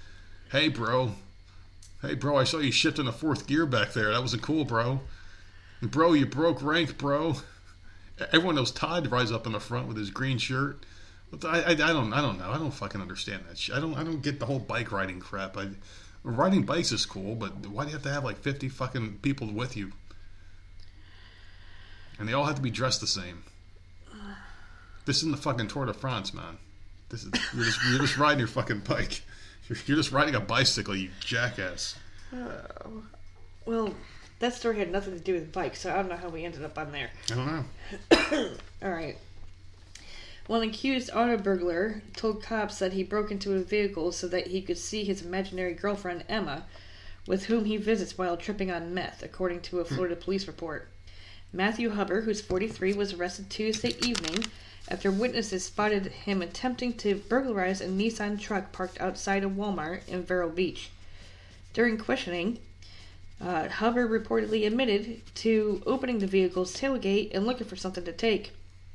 Hey, bro. Hey, bro, I saw you shifting the fourth gear back there. That wasn't cool, bro. Bro, you broke rank, bro. Everyone knows Todd rides up in the front with his green shirt. But I, I, I don't I don't know. I don't fucking understand that shit. I don't I don't get the whole bike riding crap. I, riding bikes is cool, but why do you have to have like fifty fucking people with you? And they all have to be dressed the same. This isn't the fucking Tour de France, man. This is you're just you're just riding your fucking bike. You're, you're just riding a bicycle, you jackass. Oh. Well, that story had nothing to do with bikes, so I don't know how we ended up on there. I don't know. All right. One accused auto burglar told cops that he broke into a vehicle so that he could see his imaginary girlfriend, Emma, with whom he visits while tripping on meth, according to a Florida police report. Matthew Huber, who's 43, was arrested Tuesday evening after witnesses spotted him attempting to burglarize a Nissan truck parked outside a Walmart in Vero Beach. During questioning, uh, Huber reportedly admitted to opening the vehicle's tailgate and looking for something to take.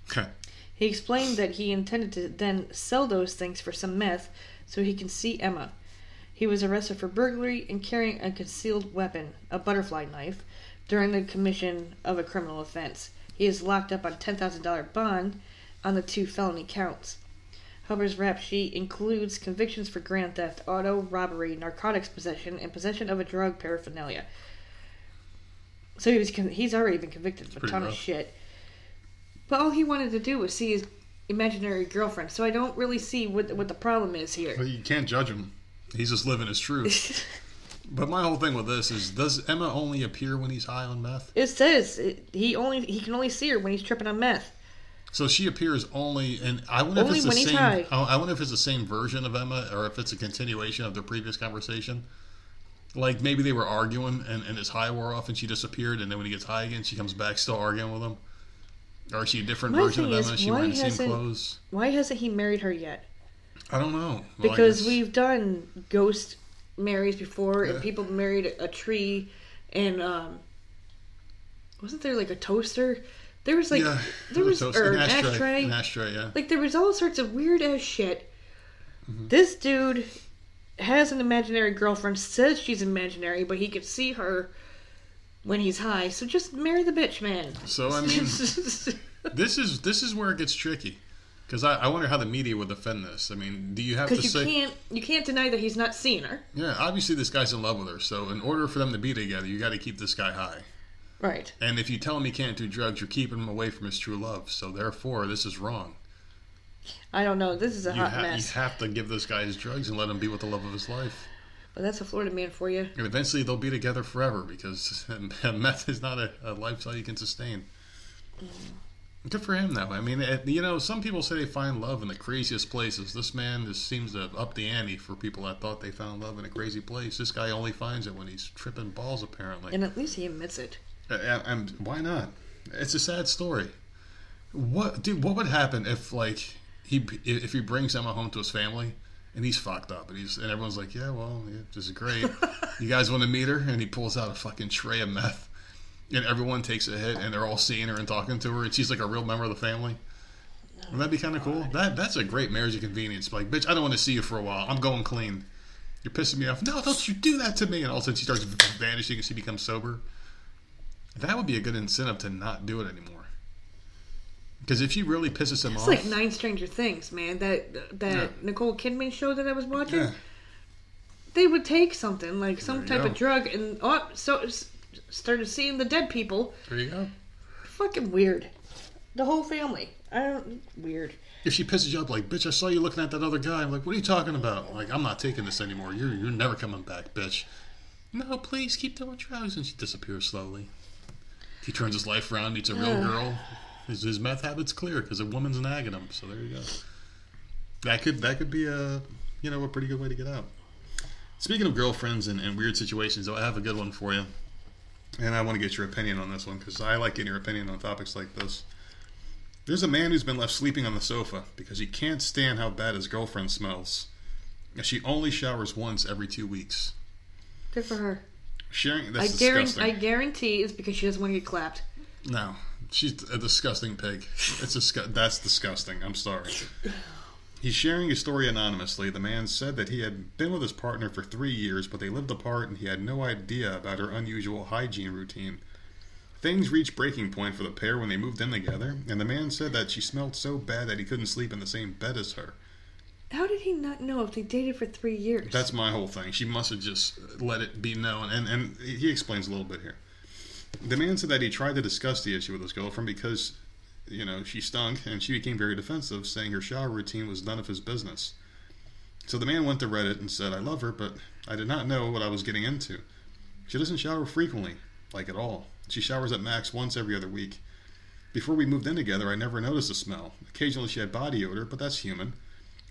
Okay. He explained that he intended to then sell those things for some meth so he can see Emma. He was arrested for burglary and carrying a concealed weapon, a butterfly knife, during the commission of a criminal offense. He is locked up on $10,000 bond on the two felony counts. Huber's rap sheet includes convictions for grand theft, auto robbery, narcotics possession, and possession of a drug paraphernalia. So he was con- he's already been convicted of a ton of shit. But all he wanted to do was see his imaginary girlfriend. So I don't really see what what the problem is here. Well, you can't judge him. He's just living his truth. but my whole thing with this is: Does Emma only appear when he's high on meth? It says it, he only he can only see her when he's tripping on meth. So she appears only, and I wonder Only if it's the same. I I wonder if it's the same version of Emma, or if it's a continuation of their previous conversation. Like maybe they were arguing, and, and his high wore off, and she disappeared, and then when he gets high again, she comes back still arguing with him. Or is she a different My version of Emma? is, she wearing the same clothes? Why hasn't he married her yet? I don't know. Well, Because we've done ghost marries before, and people married a tree, and um, wasn't there like a toaster? There was like yeah, there was toast- or an an ashtray, ashtray. an ashtray, yeah. Like there was all sorts of weird ass shit. Mm-hmm. This dude has an imaginary girlfriend, says she's imaginary, but he could see her when he's high. So just marry the bitch, man. So I mean, this is this is where it gets tricky, because I, I wonder how the media would defend this. I mean, do you have to you say? can't you can't deny that he's not seeing her. Yeah, obviously this guy's in love with her. So in order for them to be together, you got to keep this guy high. Right. And if you tell him he can't do drugs, you're keeping him away from his true love. So therefore, this is wrong. I don't know. This is a You, hot ha- you have to give this guy his drugs and let him be with the love of his life. But that's a Florida man for you. And eventually they'll be together forever because meth is not a, a lifestyle you can sustain. Mm. Good for him, though. I mean, you know, some people say they find love in the craziest places. This man just seems to up the ante for people that thought they found love in a crazy place. This guy only finds it when he's tripping balls, apparently. And at least he admits it. And, and why not? It's a sad story. What, dude? What would happen if, like, he if he brings Emma home to his family and he's fucked up and he's and everyone's like, yeah, well, yeah, this is great. you guys want to meet her? And he pulls out a fucking tray of meth, and everyone takes a hit, and they're all seeing her and talking to her, and she's like a real member of the family. Wouldn't that be kind of cool? That that's a great marriage of convenience. Like, bitch, I don't want to see you for a while. I'm going clean. You're pissing me off. No, don't you do that to me. And all of a sudden she starts vanishing and she becomes sober. That would be a good incentive to not do it anymore. Because if she really pisses him It's off, it's like Nine Stranger Things, man. That that Yeah. Nicole Kidman show that I was watching. yeah, They would take something like some type go. of drug and oh, so started seeing the dead people. there you go. Fucking weird. The whole family. I don't weird. If she pisses you up, like, bitch, I saw you looking at that other guy. I'm like, what are you talking about? Like, I'm not taking this anymore. You're you're never coming back, bitch. No, please keep doing drugs. And she disappears slowly. He turns his life around, meets a real Ugh. girl. His, his meth habit's clear because a woman's nagging him. So there you go. That could that could be a you know a pretty good way to get out. Speaking of girlfriends and, and weird situations, though, I have a good one for you, and I want to get your opinion on this one because I like getting your opinion on topics like this. There's a man who's been left sleeping on the sofa because he can't stand how bad his girlfriend smells. And She only showers once every two weeks. Good for her. Sharing I that's guarantee, disgusting. I guarantee it's because she doesn't want to get clapped. No, she's a disgusting pig. It's disgu- that's disgusting. I'm sorry. He's sharing his story anonymously. The man said that he had been with his partner for three years, but they lived apart and he had no idea about her unusual hygiene routine. Things reached breaking point for the pair when they moved in together, and the man said that she smelled so bad that he couldn't sleep in the same bed as her. How did he not know if they dated for three years? That's my whole thing. She must have just let it be known. And, and he explains a little bit here. The man said that he tried to discuss the issue with his girlfriend because, you know, she stunk and she became very defensive, saying her shower routine was none of his business. So the man went to Reddit and said, I love her, but I did not know what I was getting into. She doesn't shower frequently, like at all. She showers at max once every other week. Before we moved in together, I never noticed the smell. Occasionally she had body odor, but that's human.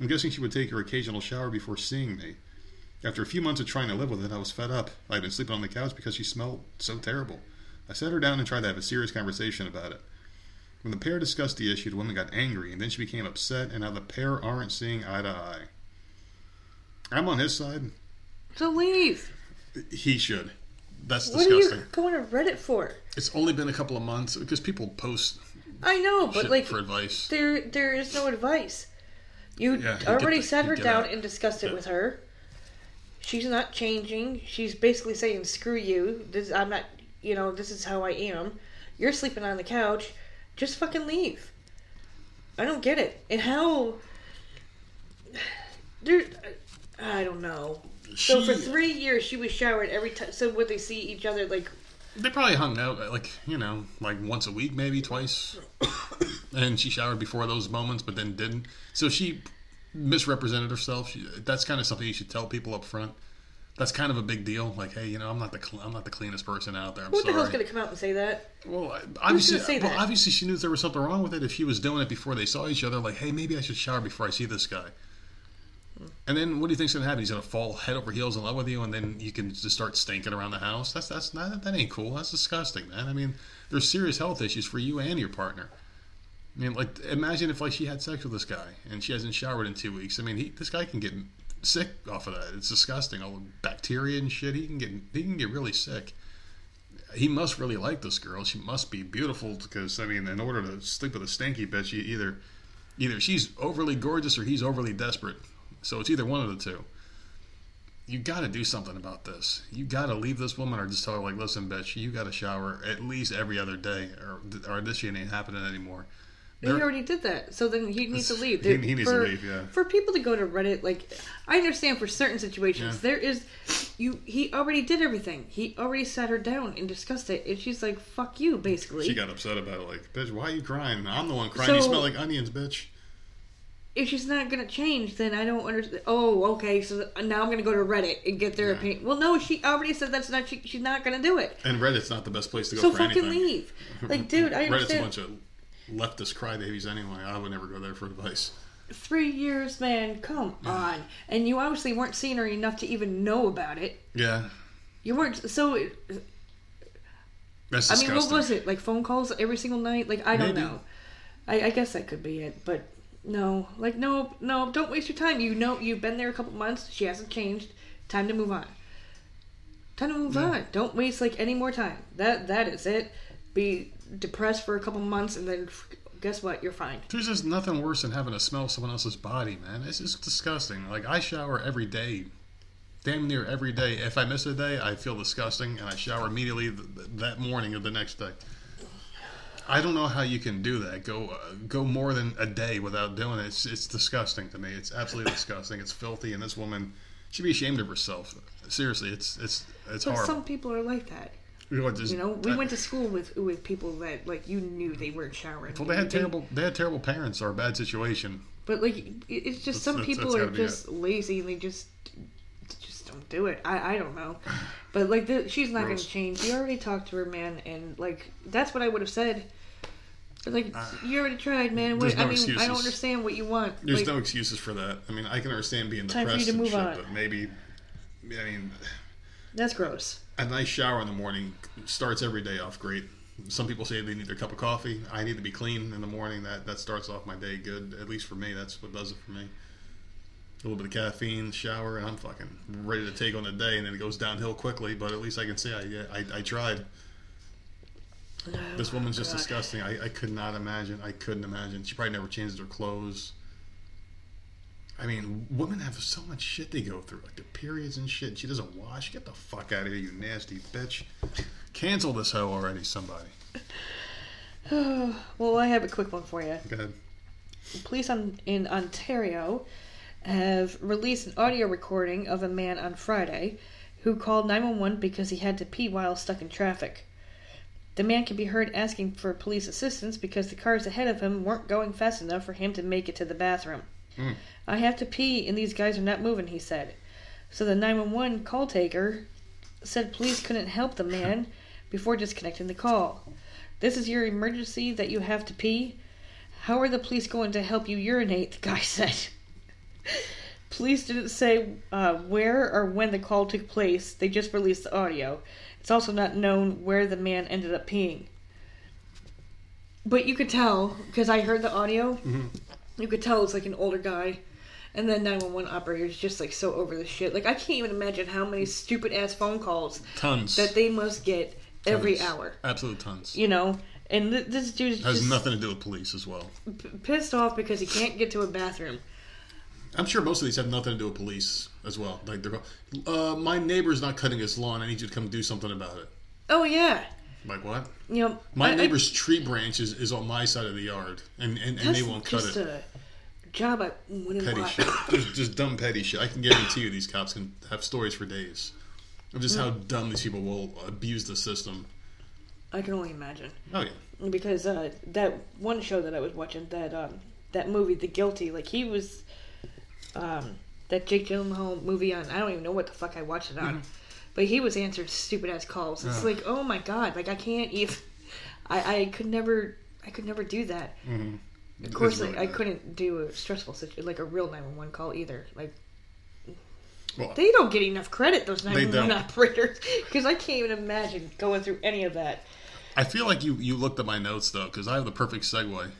I'm guessing she would take her occasional shower before seeing me. After a few months of trying to live with it, I was fed up. I'd been sleeping on the couch because she smelled so terrible. I sat her down and tried to have a serious conversation about it. When the pair discussed the issue, the woman got angry, and then she became upset, and now the pair aren't seeing eye to eye. I'm on his side. so leave. He should. That's What are disgusting. you going to Reddit for? It's only been a couple of months because people post I know, but like for advice. there there is no advice. You Yeah, already the- sat her down out. and discussed it Yeah. with her. She's not changing. She's basically saying, "Screw you. This I'm not. You know, this is how I am. You're sleeping on the couch. Just fucking leave." I don't get it. And how? There, I don't know. So for three years, she was showered every time. So would they see each other like? They probably hung out uh, like you know, like once a week, maybe twice. and she showered before those moments, but then didn't. So she misrepresented herself. She, that's kind of something you should tell people up front. That's kind of a big deal. Like, hey, you know, I'm not the cl- I'm not the cleanest person out there. I'm Who sorry. the hell's gonna come out and say that? Well, I- obviously, say well, that? obviously, she knew there was something wrong with it. If she was doing it before they saw each other, like, hey, maybe I should shower before I see this guy. And then, what do you think's gonna happen? He's gonna fall head over heels in love with you, and then you can just start stinking around the house. That's that's not that ain't cool. That's disgusting, man. I mean, there's serious health issues for you and your partner. I mean, like, imagine if like she had sex with this guy and she hasn't showered in two weeks. I mean, he, this guy can get sick off of that. It's disgusting. All the bacteria and shit. He can get he can get really sick he must really like this girl. She must be beautiful because I mean, in order to sleep with a stanky bitch, you either either she's overly gorgeous or he's overly desperate. So it's either one of the two. You got to do something about this. You got to leave this woman or just tell her like, listen, bitch, you got to shower at least every other day, or or this shit ain't happening anymore. He already did that, so then he needs to leave. He- he needs to for, leave, yeah. For people to go to Reddit, like I understand for certain situations, Yeah. there is you. He already did everything. He already sat her down and discussed it, and she's like, "Fuck you," basically. She got upset about it. Like, bitch, why are you crying? I'm the one crying. you smell like onions, bitch. if she's not gonna change, then I don't understand. Oh, okay, so now I'm gonna go to Reddit and get their Yeah. opinion. Well, no, she already said that's not. She, she's not gonna do it. And Reddit's not the best place to go So fucking anything. leave. Like, dude, I Reddit's a understand. bunch of leftist crybabies anyway. I would never go there for advice. Three years, man. Come on. And you obviously weren't seeing her enough to even know about it. Yeah, You weren't. So uh, that's disgusting. I mean, what was it? Like phone calls every single night? Like I don't Maybe. know. I, I guess that could be it, but no, like no, no, don't waste your time. You know, you've been there a couple months. She hasn't changed. Time to move on. Time to move Yeah. on. Don't waste like any more time. That that is it. Be depressed for a couple months, and then guess what? You're fine. There's just nothing worse than having to smell someone else's body, man. It's just disgusting. Like I shower every day, damn near every day. If I miss a day, I feel disgusting, and I shower immediately th- th- that morning of the next day. I don't know how you can do that. Go uh, go more than a day without doing it. It's it's disgusting to me. It's absolutely disgusting. It's filthy, and this woman should be ashamed of herself. Seriously, it's it's it's But horrible. some people are like that. You know, just- You know, we I- went to school with with people that like you knew they weren't showering. Well, they had terrible. They had terrible parents or a bad situation. But like, it's just That's- some that's- people that's are just lazy and they just just don't do it. I I don't know, but like the, she's not going to change. You already talked to her, man, and like that's what I would have said. But, like you already tried, man. What, Uh, there's no I mean, I don't understand what you want. There's like, no excuses for that. I mean, I can understand being Time for you depressed to and shit, on. but maybe, I mean, That's gross. a nice shower in the morning starts every day off great. Some people say they need their cup of coffee. I need to be clean in the morning. That that starts off my day good. At least for me, that's what does it for me. a little bit of caffeine, shower, and I'm fucking ready to take on the day. And then it goes downhill quickly, but at least I can say I I, I tried. Oh this woman's just God. disgusting. I, I could not imagine. I couldn't imagine. She probably never changed her clothes. I mean, women have so much shit they go through, like the periods and shit. She doesn't wash. Get the fuck out of here, you nasty bitch. Cancel this hoe already, somebody. well, I have a quick one for you. Go ahead. Police on, in Ontario have released an audio recording of a man on Friday who called 911 because he had to pee while stuck in traffic. The man can be heard asking for police assistance because the cars ahead of him weren't going fast enough for him to make it to the bathroom. Hmm. I have to pee and these guys are not moving, he said. So the 911 call taker said police couldn't help the man before disconnecting the call. This is your emergency that you have to pee? How are the police going to help you urinate? The guy said. police didn't say uh, where or when the call took place, they just released the audio. It's also not known where the man ended up peeing. But you could tell, because I heard the audio, you could tell it's like an older guy. And then 911 operators just like so over the shit. Like, I can't even imagine how many stupid ass phone calls Tons. that they must get every Tons. hour. Absolute tons. You know? And th- this dude Has just nothing to do with police as well. p- pissed off because he can't get to a bathroom. I'm sure most of these have nothing to do with police as well. Like they're, uh, my neighbor's not cutting his lawn. I need you to come do something about it. Oh, yeah. Like what? You know, My I- I- neighbor's tree branch is, is on my side of the yard, and, and, and they won't cut just it. a job I wouldn't Petty want. shit. Just, just dumb petty shit. I can guarantee you these cops can have stories for days of just how dumb these people will abuse the system. I can only imagine. Oh yeah. because uh, that one show that I was watching, that um, that movie, The Guilty, like he was, um, that Jake Gyllenhaal movie on. I don't even know what the fuck I watched it on, but he was answering stupid ass calls. It's Ugh. like, oh my god, like I can't even. I, I could never, I could never do that. Mhm. Of course, really like, I couldn't do a stressful situation, like a real nine one one call either. Like Well, they don't get enough credit, those nine They one one operators, because I can't even imagine going through any of that. I feel like you you looked at my notes though, because I have the perfect segue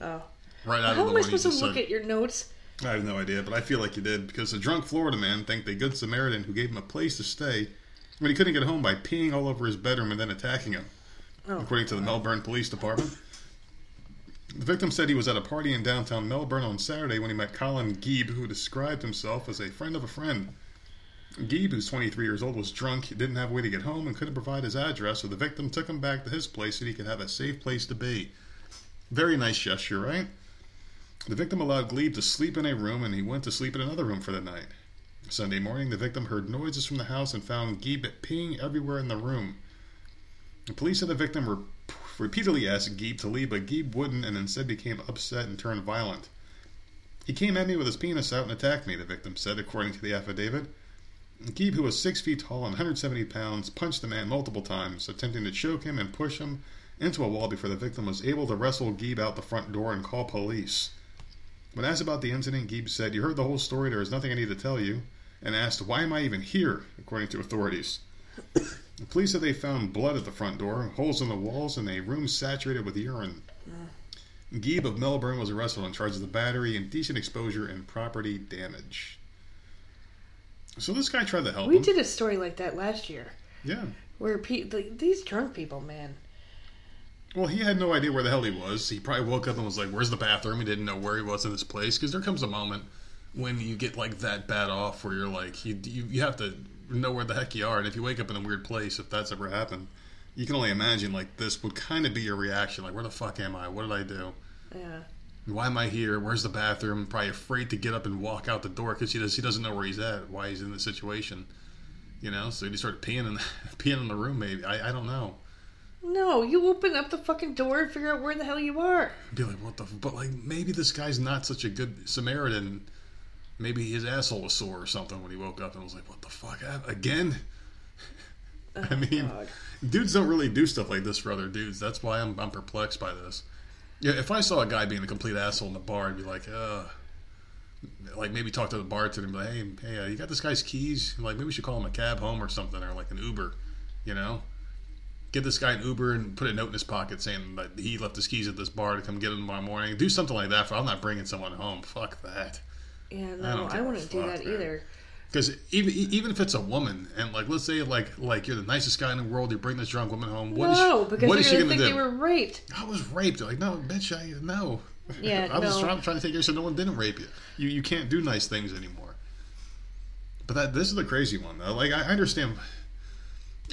Oh, right out how of the am I you supposed to look said. at your notes? I have no idea, but I feel like you did because a drunk Florida man thanked a good Samaritan who gave him a place to stay when he couldn't get home by peeing all over his bedroom and then attacking him. Oh. According to the Melbourne Police Department, the victim said he was at a party in downtown Melbourne on Saturday when he met Colin Geeb, who described himself as a friend of a friend. Geeb, who's 23 years old, was drunk, didn't have a way to get home, and couldn't provide his address, so the victim took him back to his place so he could have a safe place to be. Very nice gesture, right? The victim allowed Glebe to sleep in a room and he went to sleep in another room for the night. Sunday morning, the victim heard noises from the house and found Glebe peeing everywhere in the room. The police said the victim re- repeatedly asked Geeb to leave, but Geeb wouldn't and instead became upset and turned violent. He came at me with his penis out and attacked me, the victim said, according to the affidavit. Geeb, who was six feet tall and 170 pounds, punched the man multiple times, attempting to choke him and push him into a wall before the victim was able to wrestle Geeb out the front door and call police. When asked about the incident, Geeb said, You heard the whole story, there is nothing I need to tell you, and asked, Why am I even here, according to authorities. The police said they found blood at the front door, holes in the walls, and a room saturated with urine. Geeb of Melbourne was arrested on charges of battery, indecent exposure, and property damage. So this guy tried to help We him. did a story like that last year, Yeah. where pe- like, these drunk people, man. Well, he had no idea where the hell he was. He probably woke up and was like, "Where's the bathroom?" He didn't know where he was in this place because there comes a moment when you get like that bad off where you're like, you, you you have to know where the heck you are, and if you wake up in a weird place, if that's ever happened, you can only imagine like this would kind of be your reaction. Like, where the fuck am I? What did I do? Yeah. Why am I here? Where's the bathroom? Probably afraid to get up and walk out the door because he does he doesn't know where he's at, why he's in this situation. You know, so he started peeing in peeing in the room. Maybe I, I don't know. No, you open up the fucking door and figure out where the hell you are. be like, what the? F-? But like, maybe this guy's not such a good Samaritan. Maybe his asshole was sore or something when he woke up and was like, what the fuck again? I mean, God. dudes don't really do stuff like this for other dudes. That's why I'm I'm perplexed by this. Yeah, if I saw a guy being a complete asshole in the bar, I'd be like, uh, like maybe talk to the bartender and be like, hey, hey, uh, you got this guy's keys? Like maybe we should call him a cab home or something, or like an Uber, you know? Get this guy an Uber and put a note in his pocket saying that he left his keys at this bar to come get him tomorrow morning. Do something like that. For I'm not bringing someone home. Fuck that. Yeah, I no, don't I, wouldn't do that man. either. Because even even if it's a woman, and like let's say like like you're the nicest guy in the world, you bring this drunk woman home. What is no, she, because what is she gonna think do? they were raped. I was raped. Like no, bitch, I no. Yeah, I was no. trying, trying to take care of so no one didn't rape you. You you can't do nice things anymore. But that this is the crazy one though. Like I I understand.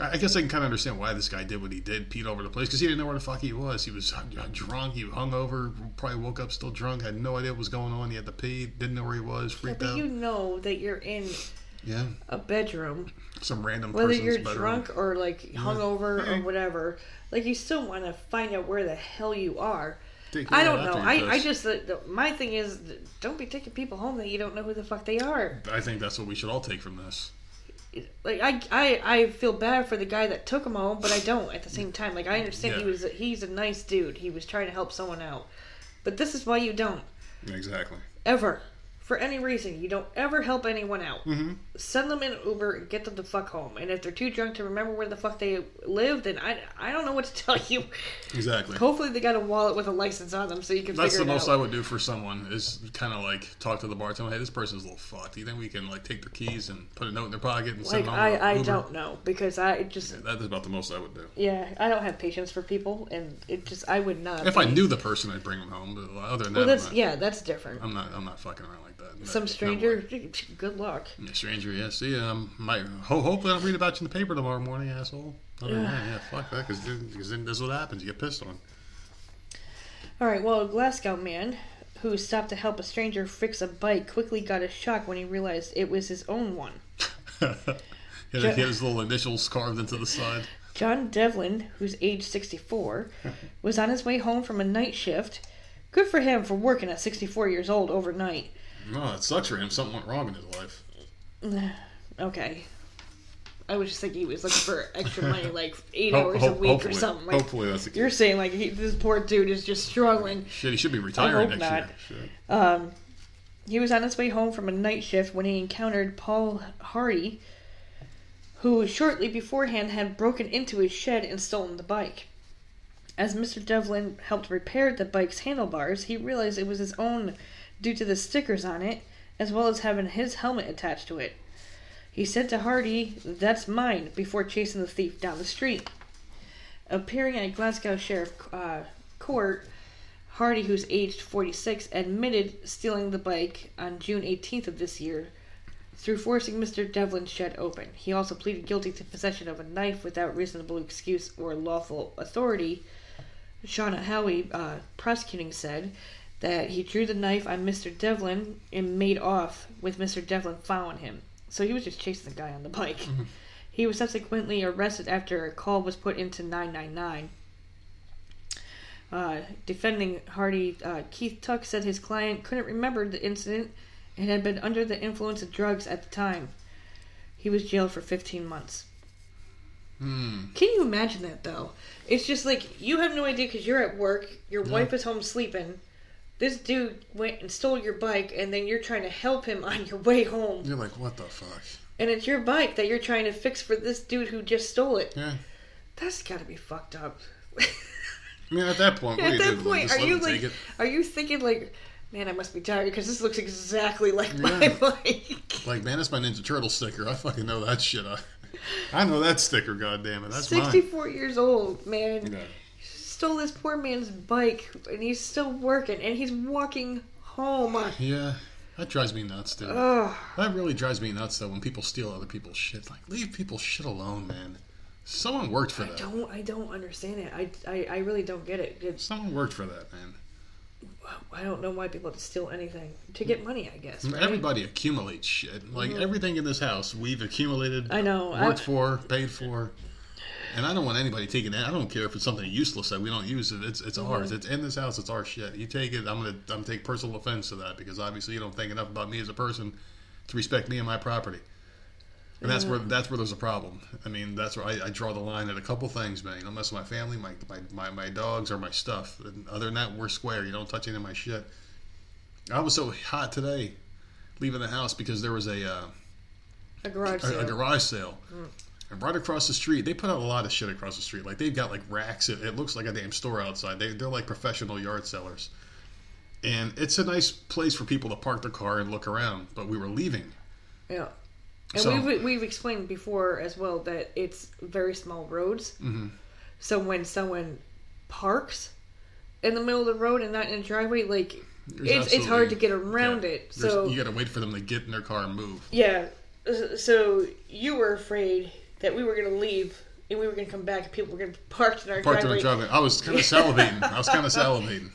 I guess I can kind of understand why this guy did what he did, peed over the place, because he didn't know where the fuck he was. He was uh, uh, drunk, he hung over, probably woke up still drunk, had no idea what was going on. He had to pee, didn't know where he was, Yeah, but out. you know that you're in yeah, a bedroom, some random whether you're bedroom. drunk or like hungover Hey. or mm-hmm. whatever. Like you still want to find out where the hell you are. I don't know. I, I just my thing is don't be taking people home that you don't know who the fuck they are. I think that's what we should all take from this. Like I, I, I feel bad for the guy that took him home, but I don't at the same time. Like I understand he was he's a nice dude. He was trying to help someone out, but this is why you don't Exactly. ever, for any reason, you don't ever help anyone out. hmm Send them in Uber and get them the fuck home. And if they're too drunk to remember where the fuck they live, then I, I don't know what to tell you. Exactly. Hopefully they got a wallet with a license on them so you can That's the most out. I would do for someone is kind of like talk to the bartender. Hey, this person's a little fucked. Do you think we can like take their keys and put a note in their pocket and send like them on I, I Uber? don't know because I just That is about the most I would do. yeah I don't have patience for people and it just I would not. If I knew the person, I'd bring them home. But other than well that, that's not, yeah that's different. I'm not. I'm not fucking around like that. No- Some stranger, good luck. Yeah, stranger, yeah. See, um, my ho- hopefully I'll read about you in the paper tomorrow morning, asshole. Other than that, yeah, fuck that, because then this is what happens. You get pissed on. All right, well, a Glasgow man who stopped to help a stranger fix a bike quickly got a shock when he realized it was his own one. he had his little initials carved into the side. John Devlin, who's age 64, was on his way home from a night shift. Good for him for working at 64 years old overnight. No, it sucks for him. Something went wrong in his life. Okay. I was just thinking he was looking for extra money, like eight Ho- hours ho- a week or hopefully- something. Like, hopefully that's the case. you're saying like he, this poor dude is just struggling. Shit, he should be retiring hope next not. year. Shit. Um, he was on his way home from a night shift when he encountered Paul Hardy, who shortly beforehand had broken into his shed and stolen the bike. As Mr. Devlin helped repair the bike's handlebars, he realized it was his own due to the stickers on it, as well as having his helmet attached to it. He said to Hardy, That's mine, before chasing the thief down the street. Appearing at Glasgow Sheriff uh, Court, Hardy, who's aged 46, admitted stealing the bike on June 18th of this year through forcing Mr. Devlin's shed open. He also pleaded guilty to possession of a knife without reasonable excuse or lawful authority. Shauna Howie, uh, prosecuting, said that he drew the knife on Mr. Devlin and made off with Mr. Devlin following him. So he was just chasing the guy on the bike. He was subsequently arrested after a call was put into 999. Uh, defending Hardy, uh, Keith Tuck said his client couldn't remember the incident and had been under the influence of drugs at the time. He was jailed for 15 months. Hmm. Can you imagine that though? It's just like you have no idea because you're at work, your wife is home sleeping. This dude went and stole your bike, and then you're trying to help him on your way home. You're like, what the fuck? And it's your bike that you're trying to fix for this dude who just stole it. Yeah. That's gotta be fucked up. I mean, at that point, what At do you that do? Point, just are you like, are you thinking like, man, I must be tired because this looks exactly like my bike. Like, man, that's my Ninja Turtle sticker. I fucking know that shit. I, I know that sticker. God damn it, that's mine. Sixty-four years old, man. Yeah. Stole this poor man's bike, and he's still working, and he's walking home. Yeah, that drives me nuts, dude. Ugh. That really drives me nuts, though, when people steal other people's shit. Like, leave people's shit alone, man. Someone worked for I that. don't, I don't understand it. I, I, I really don't get it. It's, Someone worked for that, man. I don't know why people have to steal anything to get money. I guess. right? Everybody accumulates shit. Like mm-hmm. everything in this house, we've accumulated, I know. worked I- for, paid for. And I don't want anybody taking that. I don't care if it's something useless that we don't use. It. It's it's ours. It's in this house. It's our shit. You take it. I'm gonna I'm gonna take personal offense to that because obviously you don't think enough about me as a person to respect me and my property. And that's where that's where there's a problem. I mean, that's where I, I draw the line at a couple things, man. You don't mess with my family, my, my, my, my dogs, or my stuff. And other than that, we're square. You don't touch any of my shit. I was so hot today, leaving the house because there was a uh, a garage sale. a garage sale. And right across the street, they put out a lot of shit across the street. Like they've got like racks. It, it looks like a damn store outside. They, they're like professional yard sellers. and it's a nice place for people to park their car and look around. But we were leaving, Yeah. And So- we've we've explained before as well that it's very small roads. Mhm. So when someone parks in the middle of the road and not in a driveway, like it's it's hard to get around yeah, it. So you got to wait for them to get in their car and move. yeah. So you were afraid that we were gonna leave and we were gonna come back and people were gonna park in our Parked in driveway. driveway. I was kind of salivating. I was kind of salivating.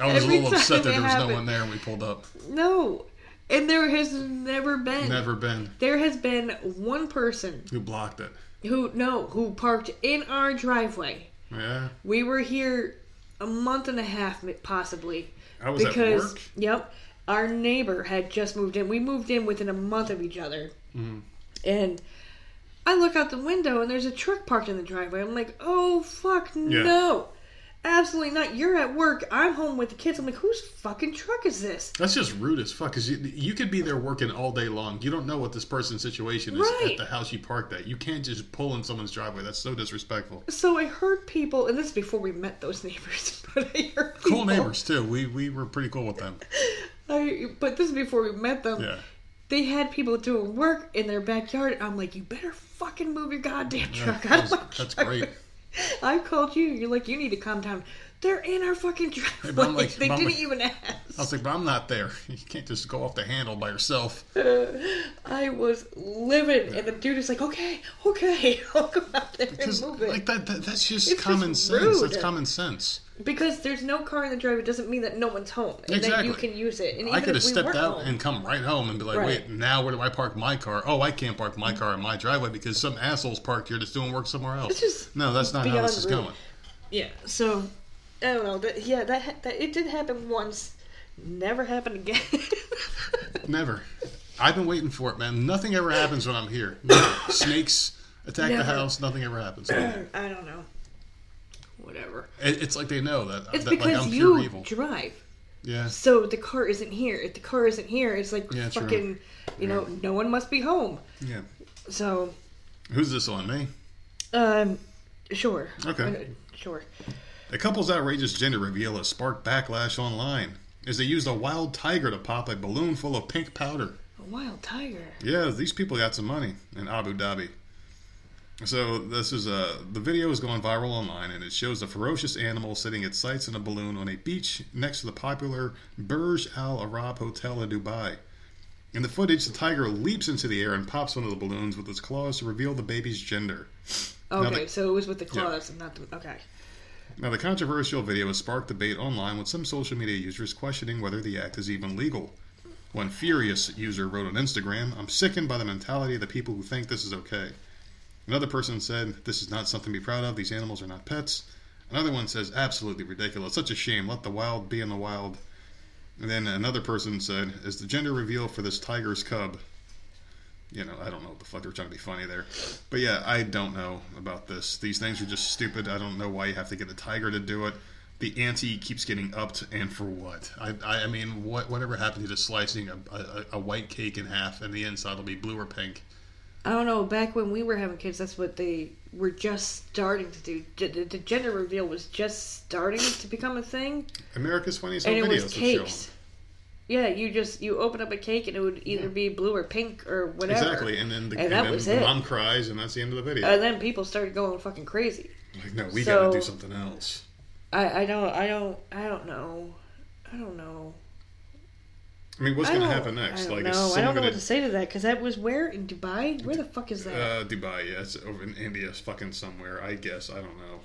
I was Every a little upset that there was no one there when we pulled up. No. And there has never been. Never been. There has been one person Who blocked it? who no who parked in our driveway. Yeah, We were here a month and a half, possibly, I was because at work. yep, our neighbor had just moved in. We moved in within a month of each other, Mhm. and I look out the window and there's a truck parked in the driveway. I'm like, oh fuck no, absolutely not. You're at work. I'm home with the kids. I'm like, whose fucking truck is this? That's just rude as fuck. Because you, you could be there working all day long. You don't know what this person's situation is Right. at the house you parked at. You can't just pull in someone's driveway. That's so disrespectful. So I heard people, and this is before we met those neighbors, but I heard Cool neighbors too. We we were pretty cool with them. I, but this is before we met them. Yeah. They had people doing work in their backyard. I'm like, you better fucking move your goddamn Yeah, truck out of that's, that's great. I called you. You're like, you need to calm down. They're in our fucking driveway. but I'm like- they but I'm didn't like- even ask. I was like, but I'm not there. You can't just go off the handle by yourself. Uh, I was livid, and the dude is like, okay, okay, I'll go out there and move it. like that, that that's just It's common just sense. That's common sense. because there's no car in the driveway doesn't mean that no one's home and that you can use it. And even I could have stepped out home, and come right home and be like, Right. wait, now where do I park my car? Oh, I can't park my car in my driveway because some assholes parked here that's doing work somewhere else. No, that's not how this is rude. going. Yeah, so I don't. That, yeah, that, that it did happen once. Never happened again. Never. I've been waiting for it, man. Nothing ever happens when I'm here. Never. Snakes attack the house. Nothing ever happens. I don't know. Whatever. It, it's like they know that, It's that like because I'm you pure evil. drive. Yeah. So the car isn't here. If the car isn't here, it's like Yeah, true. you know, no one must be home. Yeah. So, Who's this on me? um, sure. Okay. Uh, Sure. The couple's outrageous gender reveal has sparked backlash online as they used a wild tiger to pop a balloon full of pink powder. A wild tiger. Yeah, these people got some money in Abu Dhabi. So this is a the video is going viral online, and it shows a ferocious animal sitting its sights in a balloon on a beach next to the popular Burj Al Arab Hotel in Dubai. In the footage, the tiger leaps into the air and pops one of the balloons with its claws to reveal the baby's gender. Okay, the- so it was with the claws and not the. Okay. Now, the controversial video has sparked debate online with some social media users questioning whether the act is even legal. One furious user wrote on Instagram, I'm sickened by the mentality of the people who think this is okay. Another person said, This is not something to be proud of. These animals are not pets. Another one says, Absolutely ridiculous. Such a shame. Let the wild be in the wild. And then another person said, Is the gender reveal for this tiger's cub? You know, I don't know what the fuck they're trying to be funny there. But yeah, I don't know about this. These things are just stupid. I don't know why you have to get a tiger to do it. The ante keeps getting upped, and for what? I, I, I mean, what, whatever happened to just slicing a, a, a white cake in half and the inside will be blue or pink? I don't know. Back when we were having kids, that's what they were just starting to do. The, the gender reveal was just starting to become a thing, America's Funniest and Home it Videos was would show cakes. Yeah, you just you open up a cake and it would either be blue or pink or whatever. Exactly, and then the, And and that then was the it. mom cries, and that's the end of the video. And then people started going fucking crazy. like, no, we so- gotta do something else. I, I don't I don't I don't know. I don't know. I mean, what's gonna happen next? I don't like, know. I don't know gonna what to say to that because that was where in Dubai. Where the fuck is that? Uh, Dubai, yeah, it's over in India, fucking somewhere. I guess I don't know.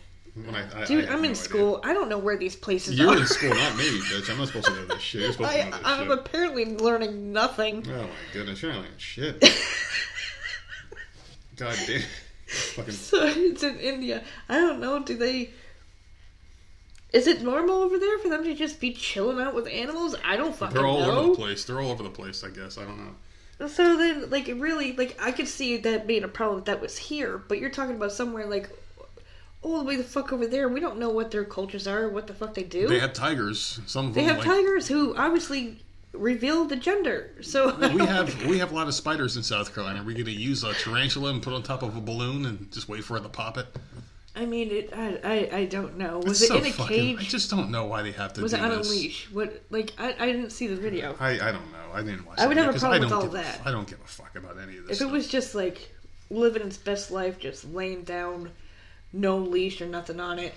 When I, I, Dude, I have I'm in no school. I don't know where these places. You're are. in school, not me, bitch. I'm not supposed to know this shit. You're supposed to I, know this I'm shit. apparently learning nothing. Oh my goodness, you're not learning shit. God damn. Fucking. So it's in India. I don't know. Do they? Is it normal over there for them to just be chilling out with animals? I don't fucking know. They're all over the place. They're all over the place. I guess I don't know. So then, like, really, like, I could see that being a problem if that was here, but you're talking about somewhere like all the way the fuck over there. We don't know what their cultures are, what the fuck they do. They have tigers. Some of They them have like. tigers who obviously reveal the gender. So we have we have a lot of spiders in South Carolina. Are we going to use a tarantula and put on top of a balloon and just wait for it to pop it? I mean, it. I. I, I don't know. Was It's it so in a fucking- I just don't know why they have to Was do it on this. a leash? What? Like I. I didn't see the video. I, I don't know. I didn't watch. I would have a problem I with all that. f- I don't give a fuck about any of this. If it was just like living its best life, just laying down, no leash or nothing on it,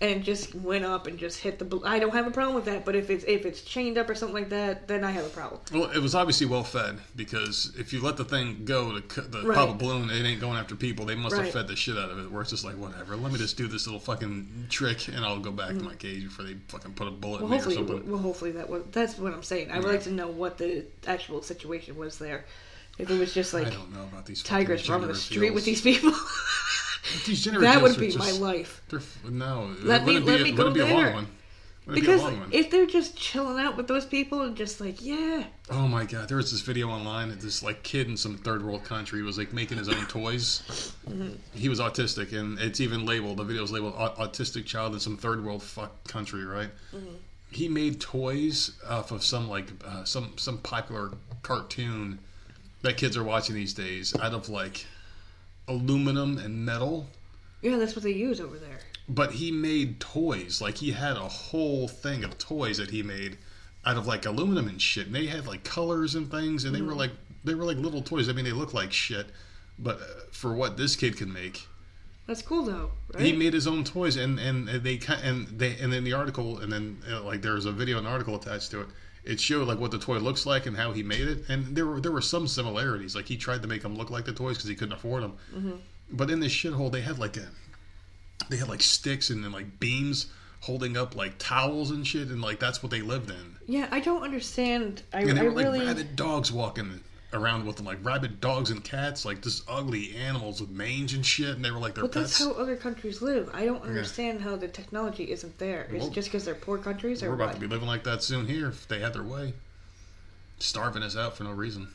and just went up and just hit the. bl- I don't have a problem with that. But if it's if it's chained up or something like that, then I have a problem. Well, it was obviously well fed because if you let the thing go to the Right. pop a balloon, it ain't going after people. They must have Right. fed the shit out of it. Where it's just like whatever. Let me just do this little fucking trick, and I'll go back to mm-hmm. my cage before they fucking put a bullet. Well, in me or hopefully, something. well, hopefully that was. That's what I'm saying. I would Yeah. like to know what the actual situation was there. If it was just like I don't know about these tigers from the street with these people, These that would be my life. No, Let me- let be, me go be there. long one. Wouldn't Because be a long one. if they're just chilling out with those people and just like, yeah, Oh my god, there was this video online of this like kid in some third world country was like making his own toys. Mm-hmm. He was autistic, and it's even labeled. The video's labeled "autistic child in some third world fuck country." Right? Mm-hmm. He made toys off of some like uh, some some popular cartoon that kids are watching these days, out of like aluminum and metal. yeah, that's what they use over there. But he made toys. Like he had a whole thing of toys that he made out of like aluminum and shit. And they had like colors and things, and they were like they were like little toys. I mean, they look like shit, but uh, for what this kid can make, That's cool though, right? he made his own toys. And and they and they and then the article, and then uh, like there was a video and article attached to it. It showed like what the toy looks like and how he made it, and there were there were some similarities. Like he tried to make them look like the toys because he couldn't afford them. Mm-hmm. But in this shithole, they had like a they had like sticks and then like beams holding up like towels and shit, and like that's what they lived in. yeah, I don't understand. I, And they I were like really. rabid dogs walking around with them, like rabid dogs and cats, like just ugly animals with mange and shit, and they were like their But that's how other countries live. I don't understand how the technology isn't there. Is Well, it just because they're poor countries or We're about what? to be living like that soon here if they had their way. Starving us out for no reason.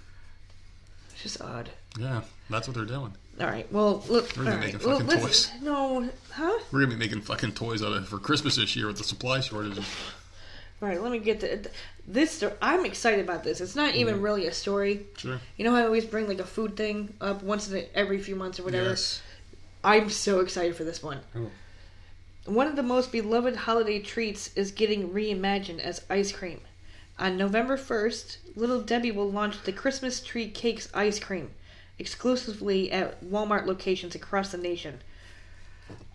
It's just odd. Yeah, that's what they're doing. All right. Well, look. We're all gonna right. make Well, fucking let's- toys. No, huh? We're gonna be making fucking toys out of for Christmas this year with the supply shortages. All right. Let me get the this. I'm excited about this. It's not Mm-hmm. even really a story. Sure. You know how I always bring like a food thing up once in a, every few months or whatever. Yes. I'm so excited for this one. Oh. One of the most beloved holiday treats is getting reimagined as ice cream. On November 1st, Little Debbie will launch the Christmas Tree Cakes ice cream exclusively at Walmart locations across the nation.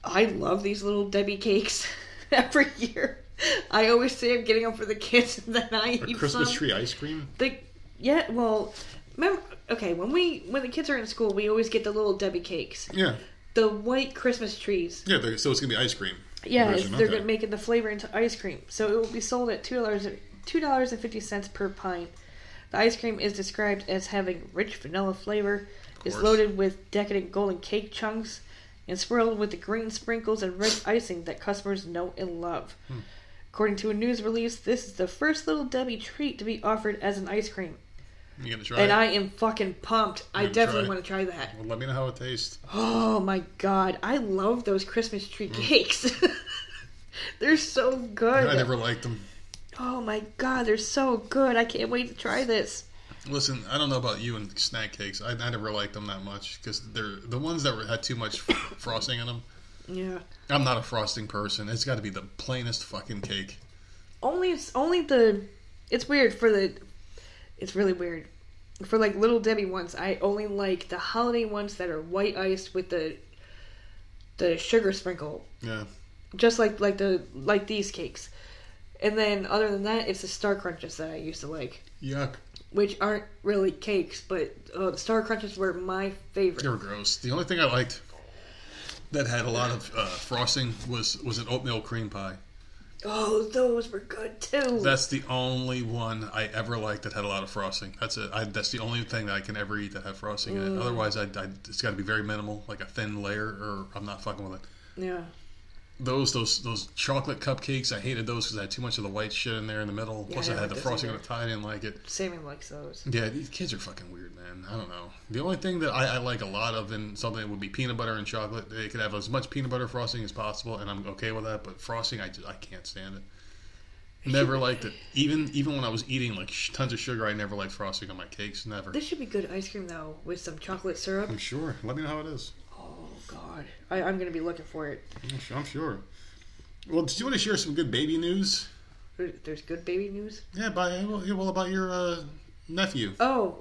I love these Little Debbie cakes every year. I always say I'm getting them for the kids, and then I A eat Christmas some. tree ice cream. The, yeah, well, remember, okay, when we when the kids are in school, we always get the Little Debbie cakes, Yeah. the white Christmas trees. Yeah, they're- so it's gonna be ice cream. Yeah, it's, they're gonna make it the flavor into ice cream. So it will be sold at two dollars two dollars and fifty cents per pint. The ice cream is described as having rich vanilla flavor, is loaded with decadent golden cake chunks, and swirled with the green sprinkles and red icing that customers know and love. Hmm. According to a news release, this is the first Little Debbie treat to be offered as an ice cream, You gonna try and it? I am fucking pumped. I definitely want to try that. Well, let me know how it tastes. Oh my god, I love those Christmas tree mm. cakes. they're so good. I never liked them. Oh my god, they're so good. I can't wait to try this. Listen, I don't know about you and snack cakes. I, I never liked them that much because they're the ones that were, had too much frosting in them. Yeah. I'm not a frosting person. It's got to be the plainest fucking cake. Only it's only the it's weird for the it's really weird. For like little Debbie ones, I only like the holiday ones that are white iced with the the sugar sprinkle. Yeah. Just like like the like these cakes. And then other than that, it's the Star Crunches that I used to like. Yuck. which aren't really cakes, but uh, the Star Crunches were my favorite. They were gross. The only thing I liked that had a lot of uh, frosting was was an oatmeal cream pie. Oh, those were good too. That's the only one I ever liked that had a lot of frosting. That's it. I, that's the only thing that I can ever eat that had frosting in it. Otherwise, I, I it's got to be very minimal, like a thin layer, or I'm not fucking with it. yeah. Those those those chocolate cupcakes, I hated those because I had too much of the white shit in there in the middle. Yeah, Plus, I I had the frosting on the tie. I didn't like it. Sammy likes those. Yeah, these kids are fucking weird, man. I don't know. The only thing that I, I like a lot of in something would be peanut butter and chocolate. They could have as much peanut butter frosting as possible, and I'm okay with that. But frosting, I just I can't stand it. Never liked it. Even even when I was eating like sh- tons of sugar, I never liked frosting on my cakes. Never. This should be good ice cream though, with some chocolate syrup. I'm sure. Let me know how it is. God, I, I'm gonna be looking for it. I'm sure- Well, did you want to share some good baby news? There's good baby news. Yeah, by well about your uh, nephew. Oh,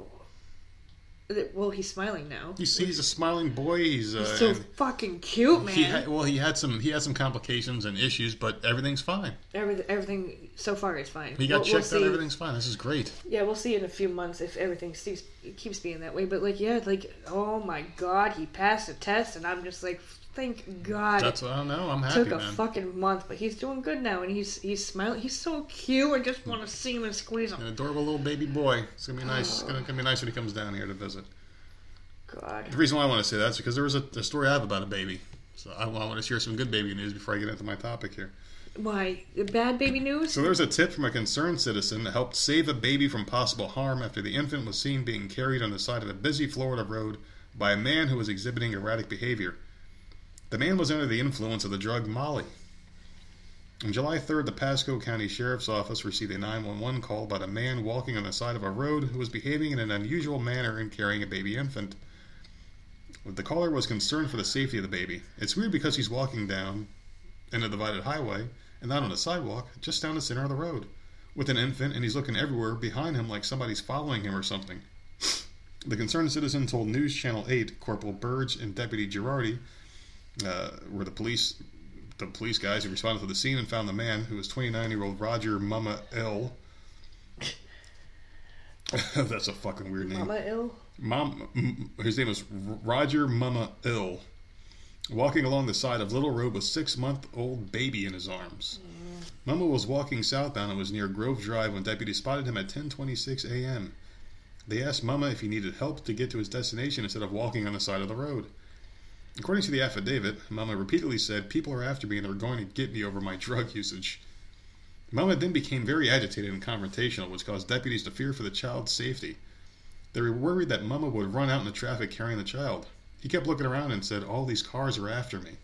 well, he's smiling now. You see, he's a smiling boy. He's uh, so fucking cute, man. he had, well, he had some he had some complications and issues, but everything's fine. everything, everything so far is fine. He got We'll- we'll checked out. Everything's fine. This is great. Yeah, we'll see in a few months if everything keeps keeps being that way. But like, yeah, like, oh my god, he passed the test, and I'm just like, thank God. That's what I don't know. I'm happy, Took a man. fucking month, but he's doing good now, and he's he's smiling. He's so cute. I just want to see him and squeeze him. An adorable little baby boy. It's gonna be nice. It's gonna, oh. gonna be nice when he comes down here to visit. God. The reason why I want to say that is because there was a, a story I have about a baby. So I, I want to share some good baby news before I get into my topic here. Why? Bad baby news? So there's a tip from a concerned citizen that helped save a baby from possible harm after the infant was seen being carried on the side of a busy Florida road by a man who was exhibiting erratic behavior. The man was under the influence of the drug Molly. On July 3rd, the Pasco County Sheriff's Office received a 911 call about a man walking on the side of a road who was behaving in an unusual manner and carrying a baby infant. The caller was concerned for the safety of the baby. It's weird because he's walking down in a divided highway and not on a sidewalk, just down the center of the road, with an infant, and he's looking everywhere behind him like somebody's following him or something. The concerned citizen told News Channel 8 Corporal Burge and Deputy Girardi uh, were the police the police guys who responded to the scene and found the man, who was 29 year old Roger Mama L. That's a fucking weird name. Mama ill? Mom, m- his name is Roger Mama Ill, walking along the side of Little Road with six-month-old baby in his arms. Mama was walking southbound and was near Grove Drive when deputies spotted him at 10:26 a.m. They asked Mama if he needed help to get to his destination instead of walking on the side of the road. According to the affidavit, Mama repeatedly said, "People are after me and they're going to get me over my drug usage." Mama then became very agitated and confrontational, which caused deputies to fear for the child's safety. They were worried that Mama would run out in the traffic carrying the child. He kept looking around and said, All these cars are after me.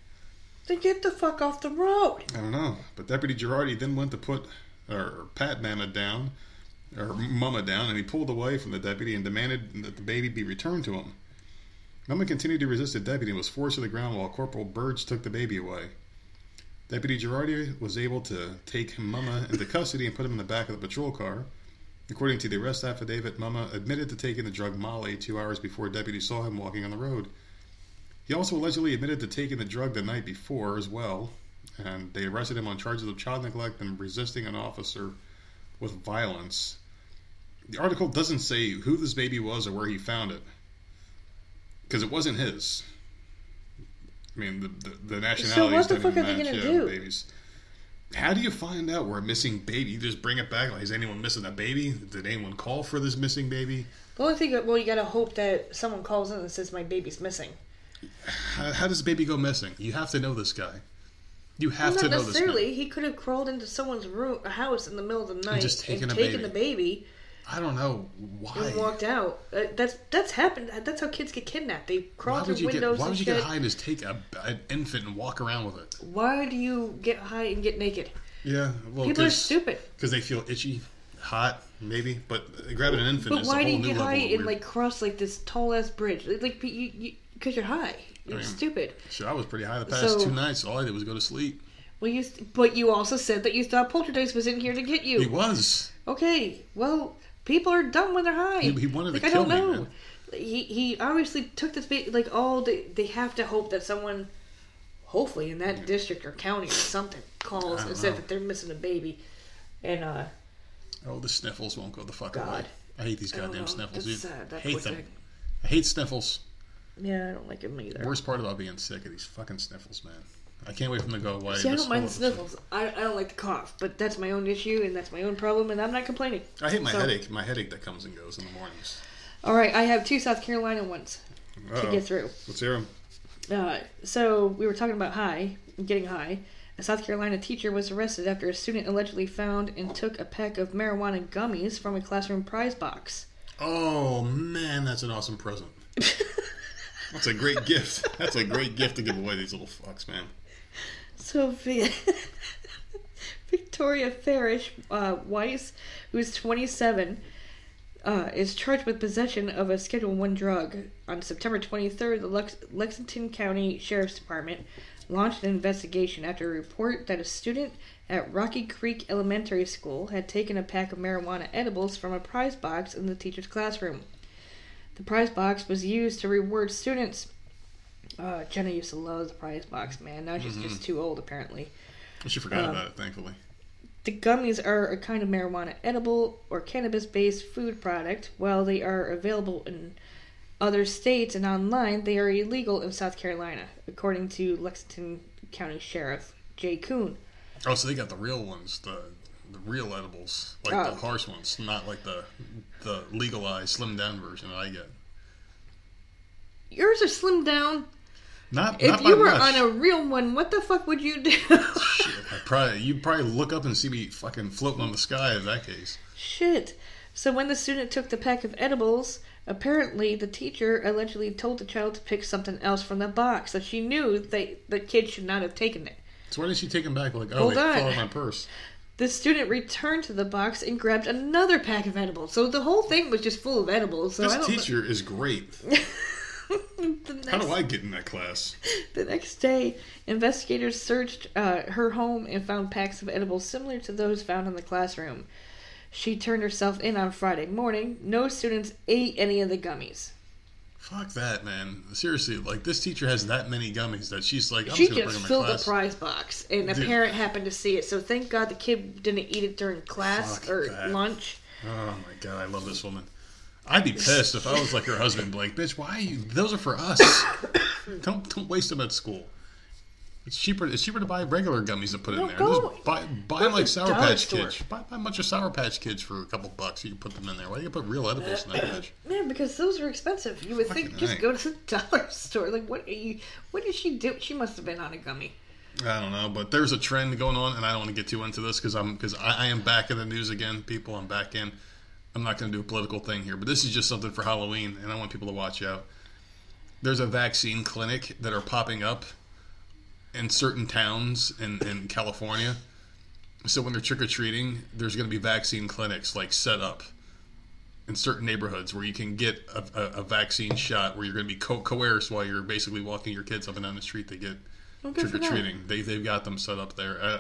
Then get the fuck off the road. I don't know. But Deputy Girardi then went to put, or pat Mama down, or Mama down, and he pulled away from the deputy and demanded that the baby be returned to him. Mama continued to resist the deputy and was forced to the ground while Corporal Burge took the baby away. Deputy Girardi was able to take Mama into custody and put him in the back of the patrol car. According to the arrest affidavit, Mama admitted to taking the drug Molly two hours before deputies saw him walking on the road. He also allegedly admitted to taking the drug the night before as well, and they arrested him on charges of child neglect and resisting an officer with violence. The article doesn't say who this baby was or where he found it, because it wasn't his. I mean, the the, the nationalities what the fuck are they gonna do? Babies. How do you find out where a missing baby? You just bring it back. Like, is anyone missing a baby? Did anyone call for this missing baby? The only thing, well, you gotta hope that someone calls in and says my baby's missing. How, how does baby go missing? You have to know this guy. You have Well, to know this necessarily. He could have crawled into someone's room, a house in the middle of the night, just taken a taken baby. the baby I don't know why. and walked out. Uh, that's that's happened. That's how kids get kidnapped. They crawl through you get? windows Why would you shit. get high and just take a, an infant and walk around with it? Why do you get high and get naked? Yeah, well, People are stupid because they feel itchy, hot, maybe. But grabbing an infant But is why a do you get high and weird. like cross like this tall ass bridge? Like, you, you, because you're high. You're mean, stupid. Sure, I was pretty high the past So- two nights. All I did was go to sleep. Well, you, but you also said that you thought Poltergeist was in here to get you. He was. Okay, well, people are dumb when they're high. He- he wanted to like, kill I don't me, know. man. He he obviously took this bait. Like, all they they have to hope that someone, hopefully in that district or county or something, calls and said that they're missing a baby, and uh, Oh, the sniffles won't go the fuck God. away. I hate these goddamn sniffles. Dude. sad, hate them. thing. I hate sniffles. yeah, I don't like them either. Worst part about being sick are these fucking sniffles, man. I can't wait for them to go away. See, I don't mind the sniffles. I, I don't like the cough, but that's my own issue and that's my own problem, and I'm not complaining. I hate my So- headache. My headache that comes and goes in the mornings. All right, I have two South Carolina ones to Uh-oh. get through. Let's hear 'em. Uh, so we were talking about high, getting high. A South Carolina teacher was arrested after a student allegedly found and took a pack of marijuana gummies from a classroom prize box. Oh man, that's an awesome present. That's a great gift. That's a great gift to give away these little fucks, man. So Victoria Farish uh, Weiss, who's 27, uh, is charged with possession of a Schedule One drug. On September 23rd, the Lex- Lexington County Sheriff's Department launched an investigation after a report that a student at Rocky Creek Elementary School had taken a pack of marijuana edibles from a prize box in the teacher's classroom. The prize box was used to reward students. Uh, Jenna used to love the prize box, man. Now she's just too old, apparently. She forgot Um, about it, thankfully. The gummies are a kind of marijuana edible or cannabis based food product. While they are available in other states and online, they are illegal in South Carolina, according to Lexington County Sheriff Jay Koon. Oh, so they got the real ones, the the real edibles, like Oh. the harsh ones, not like the the legalized slim down version that I get. Yours are slimmed down. Not If not you were much. on a real one, what the fuck would you do? Shit, I probably you'd probably look up and see me fucking floating on the sky in that case. Shit. So when the student took the pack of edibles, apparently the teacher allegedly told the child to pick something else from the box, so she knew they the kid should not have taken it. So why didn't she take him back? Like, oh, Hold they on. fell out of my purse. The student returned to the box and grabbed another pack of edibles. So the whole thing was just full of edibles. So I This teacher is great. next, How do I get in that class? The next day, investigators searched uh, her home and found packs of edibles similar to those found in the classroom. She turned herself in on Friday morning. No students ate any of the gummies. Fuck that, man. Seriously, like this teacher has that many gummies that she's like, I'm she just just them filled the prize box, and a parent happened to see it. So thank God the kid didn't eat it during class Fuck or that. lunch. Oh my god, I love this woman. I'd be pissed if I was like her husband, like, bitch, why are you? Those are for us. don't don't waste them at school. It's cheaper. It's cheaper to buy regular gummies to put in there. go- Just buy buy like Sour Patch store. Kids. Buy, buy a bunch of Sour Patch Kids for a couple bucks. You can put them in there. Why do you put real edibles in that bitch? Man, because those are expensive. You would think just right. go to the dollar store. Like, what? Are you, what did she do? She must have been on a gummy. I don't know, but there's a trend going on, and I don't want to get too into this because I'm because I, I am back in the news again. People, I'm back in. I'm not going to do a political thing here, but this is just something for Halloween, and I want people to watch out. There's a vaccine clinic that are popping up in certain towns in, in California. So when they're trick or treating, there's going to be vaccine clinics like set up in certain neighborhoods where you can get a, a, a vaccine shot where you're going to be co- coerced while you're basically walking your kids up and down the street to get Well, trick or treating. They they've got them set up there. Uh,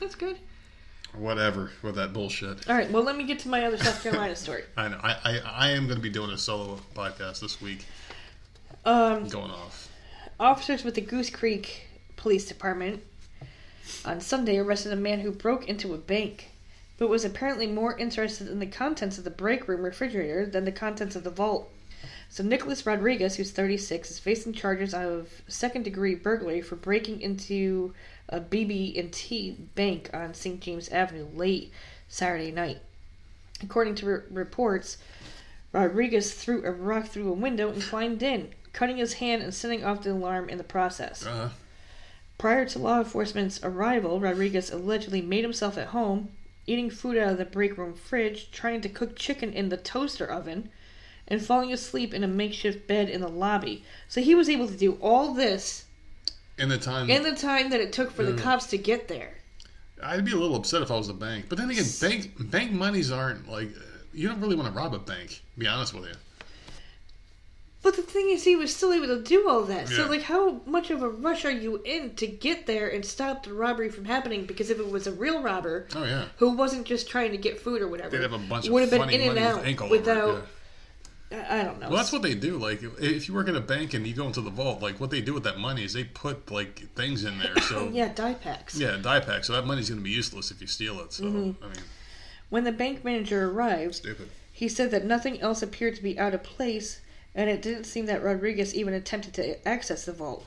That's good. Whatever with that bullshit. All right. Well, let me get to my other South Carolina story. I know. I, I I am going to be doing a solo podcast this week. Um, Going off. officers with the Goose Creek Police Department on Sunday arrested a man who broke into a bank, but was apparently more interested in the contents of the break room refrigerator than the contents of the vault. So Nicholas Rodriguez, who's 36, is facing charges of second-degree burglary for breaking into a BB&T bank on St. James Avenue late Saturday night. According to re- reports, Rodriguez threw a rock through a window and climbed in, cutting his hand and setting off the alarm in the process. Uh, Prior to law enforcement's arrival, Rodriguez allegedly made himself at home, eating food out of the break room fridge, trying to cook chicken in the toaster oven, and falling asleep in a makeshift bed in the lobby. So he was able to do all this in the time, in the time that it took for the Mm. cops to get there. I'd be a little upset if I was the bank. But then again, bank bank monies aren't like you don't really want to rob a bank. To be honest with you. But the thing is, he was still able to do all that. So, like, how much of a rush are you in to get there and stop the robbery from happening? Because if it was a real robber Oh yeah. who wasn't just trying to get food or whatever, They'd have a bunch of would have been in and out ink all over it, without. I don't know. Well, that's what they do. Like, if you work at a bank and you go into the vault, like what they do with that money is they put like things in there. So yeah, dye packs. yeah, dye pack. So that money's going to be useless if you steal it. So Mm-hmm. I mean, When the bank manager arrived, stupid. he said that nothing else appeared to be out of place, and it didn't seem that Rodriguez even attempted to access the vault.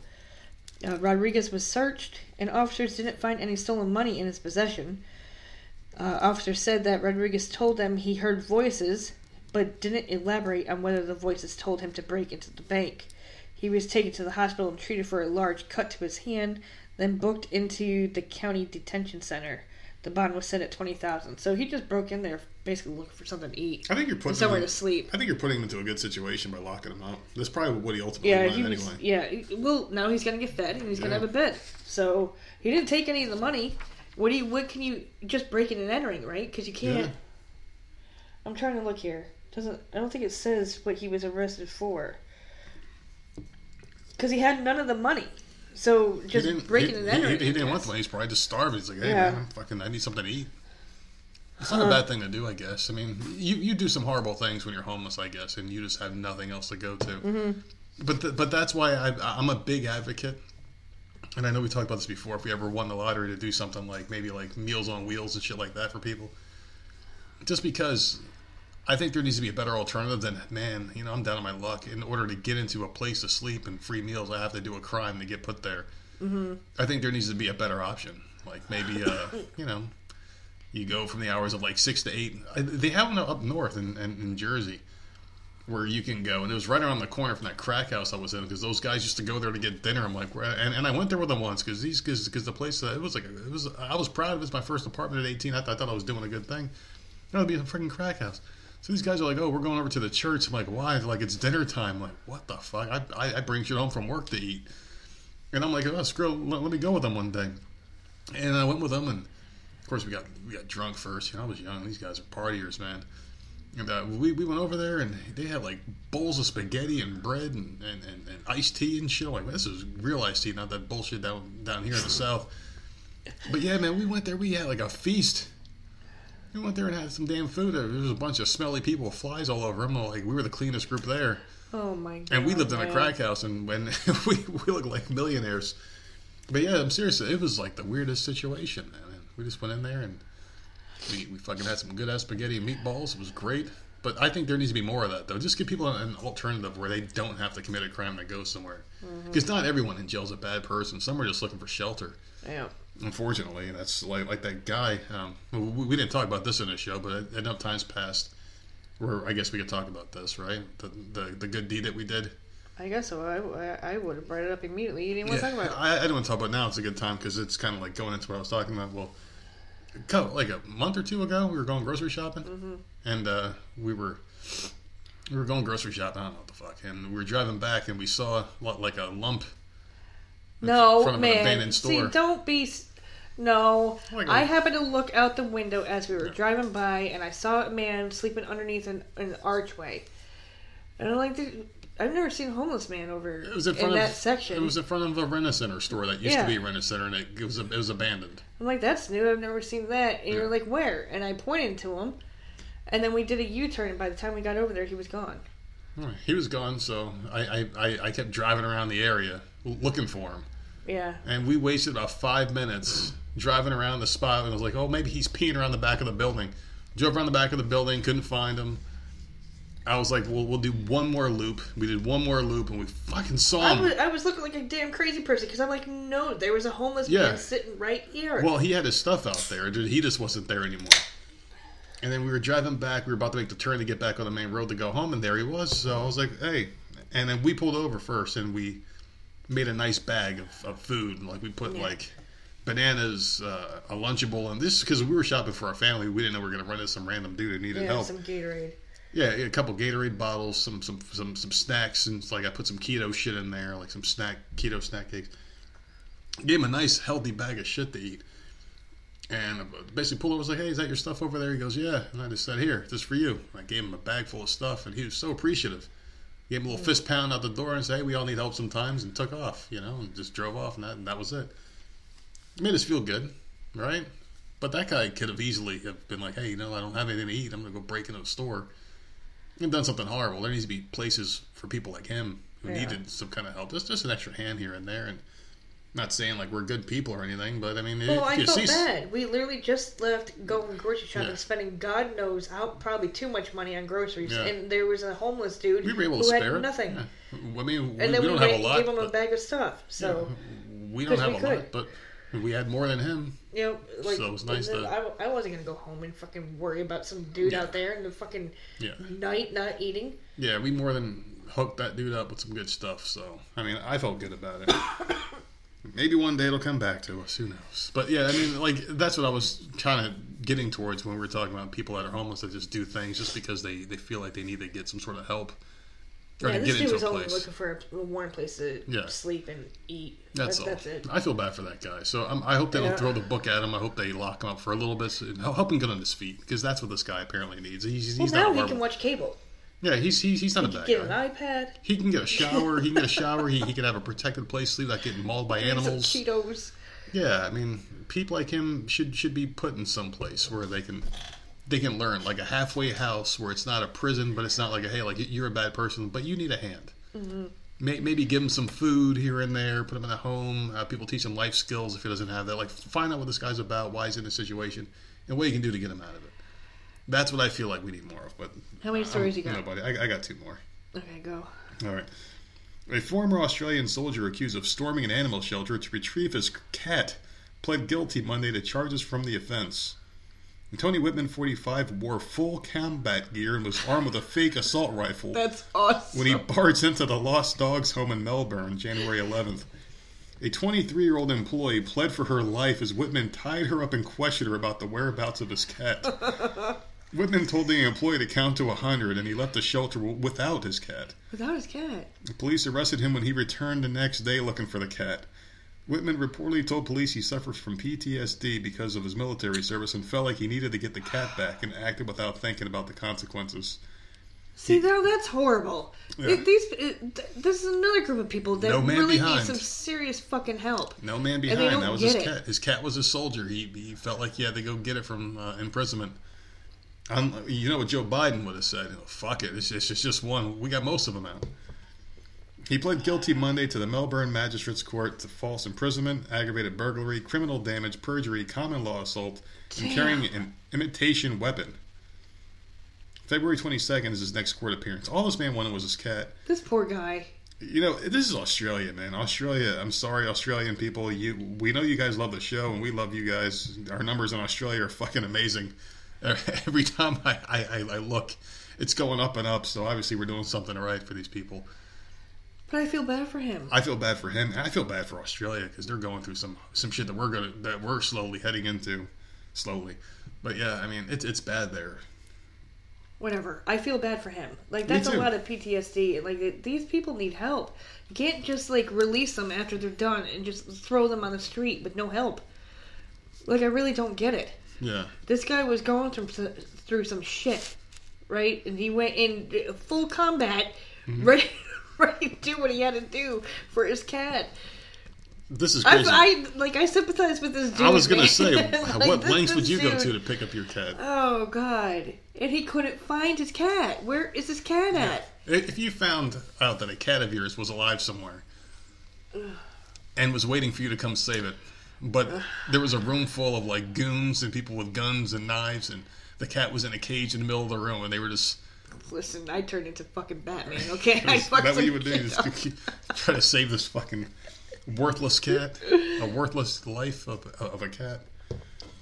Uh, Rodriguez was searched, and officers didn't find any stolen money in his possession. Uh, officers said that Rodriguez told them he heard voices, but didn't elaborate on whether the voices told him to break into the bank. He was taken to the hospital and treated for a large cut to his hand, then booked into the county detention center. The bond was set at twenty thousand. So he just broke in there, basically looking for something to eat I think you're putting somewhere him, to sleep. I think you're putting him into a good situation by locking him up. That's probably what he ultimately Yeah, wanted he was. anyway. Yeah, well, now he's gonna get fed and he's gonna have a bed. So he didn't take any of the money. What do you? What can you? Just breaking and entering, right? Because you can't. Yeah. I'm trying to look here. Doesn't I don't think it says what he was arrested for. Because he had none of the money. So He just breaking he, and he- entering. He, didn't want the money. He's probably just starving. He's like, hey Yeah. man, fucking, I need something to eat. It's not a bad thing to do, I guess. I mean, you, you do some horrible things when you're homeless, I guess, and you just have nothing else to go to. Mm-hmm. But th- but that's why I, I'm a big advocate. And I know we talked about this before. If we ever won the lottery, to do something like maybe like Meals on Wheels and shit like that for people, just because I think there needs to be a better alternative than man. You know, I'm down on my luck. In order to get into a place to sleep and free meals, I have to do a crime to get put there. Mm-hmm. I think there needs to be a better option. Like maybe, uh, you know, you go from the hours of like six to eight. They have them up north in, in, in Jersey where you can go, and it was right around the corner from that crack house I was in because those guys used to go there to get dinner. I'm like, and, and I went there with them once because these because the place uh, it was like it was I was proud of it. It's my first apartment at 18. I, thought I thought I was doing a good thing. No, it'd be a freaking crack house. So these guys are like, oh, we're going over to the church. I'm like, why? Like, it's dinner time. I'm like, what the fuck? I, I, I bring shit home from work to eat. And I'm like, oh, screw. Let, let me go with them one day. And I went with them, and of course we got we got drunk first. You know, I was young. These guys are partiers, man. And uh, we, we went over there, and they had like bowls of spaghetti and bread and, and, and, and iced tea and shit. I'm like, this is real iced tea, not that bullshit down down here in the south. But yeah, man, we went there. We had like a feast. We went there and had some damn food. There was a bunch of smelly people flies all over them. Like we were the cleanest group there, Oh my god. and we lived in a crack house, and when we we looked like millionaires. But yeah, I'm serious. It was like the weirdest situation, man. We just went in there and we, we fucking had some good ass spaghetti and meatballs. It was great. But I think there needs to be more of that, though. Just give people an, an alternative where they don't have to commit a crime to go somewhere. Mm-hmm. Because not everyone in jail is a bad person. Some are just looking for shelter. Yeah. Unfortunately, that's like like that guy. Um, we, we didn't talk about this in the show, but enough times passed where I guess we could talk about this, right? The the, the good deed that we did. I guess so. I, I, I would have brought it up immediately. You didn't want to talk about it. I, I don't want to talk about it now. It's a good time because it's kind of like going into what I was talking about. Well, like a month or two ago, we were going grocery shopping, Mm-hmm. and uh, we were we were going grocery shopping. I don't know what the fuck, and we were driving back, and we saw like a lump. in No, front of an man. See, don't be. No, oh Like I happened to look out the window as we were driving by, and I saw a man sleeping underneath an, an archway. And I'm like, "Dude, I've never seen a homeless man over It was in in, that of section. It was in front of a rent center store that used Yeah. to be a rent center, and it, was it was abandoned. I'm like, that's new. I've never seen that. And Yeah. you're like, where? And I pointed to him, and then we did a U-turn. And by the time we got over there, he was gone. He was gone, so I, I, I kept driving around the area looking for him. Yeah. and we wasted about five minutes driving around the spot. And I was like, "Oh, maybe he's peeing around the back of the building." Drove around the back of the building, couldn't find him. I was like, "Well, we'll do one more loop." We did one more loop, and we fucking saw I him. was, I was looking like a damn crazy person because I'm like, no, there was a homeless Yeah. man sitting right here. Well, he had his stuff out there. dude. He just wasn't there anymore. And then we were driving back. We were about to make the turn to get back on the main road to go home, and there he was. So I was like, "Hey!" And then we pulled over first, and we made a nice bag of, of food. Like we put Yeah. like bananas, uh, a lunchable, and this because we were shopping for our family. We didn't know we were going to run into some random dude who needed yeah, help. some Gatorade. Yeah, a couple Gatorade bottles, some some some some snacks, and it's like I put some keto shit in there, like some snack keto snack cakes. Gave him a nice healthy bag of shit to eat, and basically pulled over. Was like, "Hey, is that your stuff over there?" He goes, "Yeah," and I just said, "Here, just for you." And I gave him a bag full of stuff, and he was so appreciative. Gave him a little hmm. fist pound out the door and said, "Hey, we all need help sometimes," and took off, you know, and just drove off, and that and that was it. It made us feel good, right? But that guy could have easily have been like, "Hey, you know, I don't have anything to eat. I'm gonna go break into a store." and done something horrible. There needs to be places for people like him who Yeah. needed some kind of help. Just just an extra hand here and there, and not saying like we're good people or anything, but I mean, Well, if I felt see, bad. We literally just left going grocery shopping, Yeah. spending God knows how probably too much money on groceries, Yeah. and there was a homeless dude we were able to who spare had it. nothing. Yeah. I mean, we, And then we, don't have a lot. gave him a bag of stuff. So we don't have we a could. lot, but we had more than him. you know, like So it was nice to- I, I wasn't gonna go home and fucking worry about some dude Yeah. out there in the fucking Yeah, night not eating. yeah, we more than hooked that dude up with some good stuff. So I mean, I felt good about it. Maybe one day it'll come back to us. Who knows? But yeah, I mean, like that's what I was kind of getting towards when we were talking about people that are homeless that just do things just because they they feel like they need to get some sort of help. or Yeah, to this get dude into was a only place. looking for a warm place to Yeah. sleep and eat. That's That- all. That's it. I feel bad for that guy. So um, I hope they don't Yeah. throw the book at him. I hope they lock him up for a little bit. So, help him get on his feet because that's what this guy apparently needs. He's, he's Well, not now a he can watch cable. Yeah, he's he's, he's not a bad Get an guy. iPad. He can get a shower. He can get a shower. He, he can have a protected place, to sleep, not getting mauled by Some animals. Cheetos. Yeah, I mean, people like him should should be put in some place where they can they can learn, like a halfway house where it's not a prison, but it's not like a hey, like you're a bad person, but you need a hand. Mm-hmm. May, maybe give him some food here and there, put him in a home. Uh, people teach him life skills if he doesn't have that. Like find out what this guy's about, why he's in this situation, and what you can do to get him out of it. That's what I feel like we need more of. But How many stories you got? Nobody. I, I got two more. Okay, go. All right. A former Australian soldier accused of storming an animal shelter to retrieve his cat pled guilty Monday to charges from the offense. Tony Whitman, 45, wore full combat gear and was armed with a fake assault rifle That's awesome. when he barged into the Lost Dogs home in Melbourne, January 11th. A 23 year old employee pled for her life as Whitman tied her up and questioned her about the whereabouts of his cat. Whitman told the employee to count to 100 and he left the shelter without his cat. Without his cat. The police arrested him when he returned the next day looking for the cat. Whitman reportedly told police he suffers from PTSD because of his military service and felt like he needed to get the cat back and acted without thinking about the consequences. See, now that's horrible. Yeah. It- these, it, th- this is another group of people that No really behind. need some serious fucking help. No man behind. don't That was get his it. cat. His cat was a soldier. He, he felt like he had to go get it from uh, imprisonment. Um, you know what Joe Biden would have said? Oh, fuck it. It's just, it's just one. We got most of them out. He pled guilty Monday to the Melbourne Magistrates Court to false imprisonment, aggravated burglary, criminal damage, perjury, common law assault, and carrying an imitation weapon. February 22nd is his next court appearance. All this man wanted was his cat. This poor guy. You know, this is Australia, man. Australia. I'm sorry, Australian people. You, we know you guys love the show, and we love you guys. Our numbers in Australia are fucking amazing. Every time I, I, I- look, it's going up and up. So obviously, we're doing something right for these people. But I feel bad for him. I feel bad for him. and I feel bad for Australia because they're going through some some shit that we're gonna that we're slowly heading into, slowly. But yeah, I mean, it's it's bad there. Whatever. I feel bad for him. Like that's a lot of PTSD. Like these people need help. You can't just like release them after they're done and just throw them on the street with no help. Like I really don't get it. Yeah, This guy was going through through some shit, right? And he went in full combat, Mm-hmm. ready ready to do what he had to do for his cat. this is crazy. I, I like I sympathize with this dude. I was gonna man. say, Like, what this- lengths would you go to to pick up your cat? Oh God! And he couldn't find his cat. Where is his cat at? If you found out that a cat of yours was alive somewhere and was waiting for you to come save it, but there was a room full of like goons and people with guns and knives, and the cat was in a cage in the middle of the room, and they were just Listen, I turned into fucking Batman. Okay, I that what you would do? is try to save this fucking worthless cat, a worthless life of, of a cat.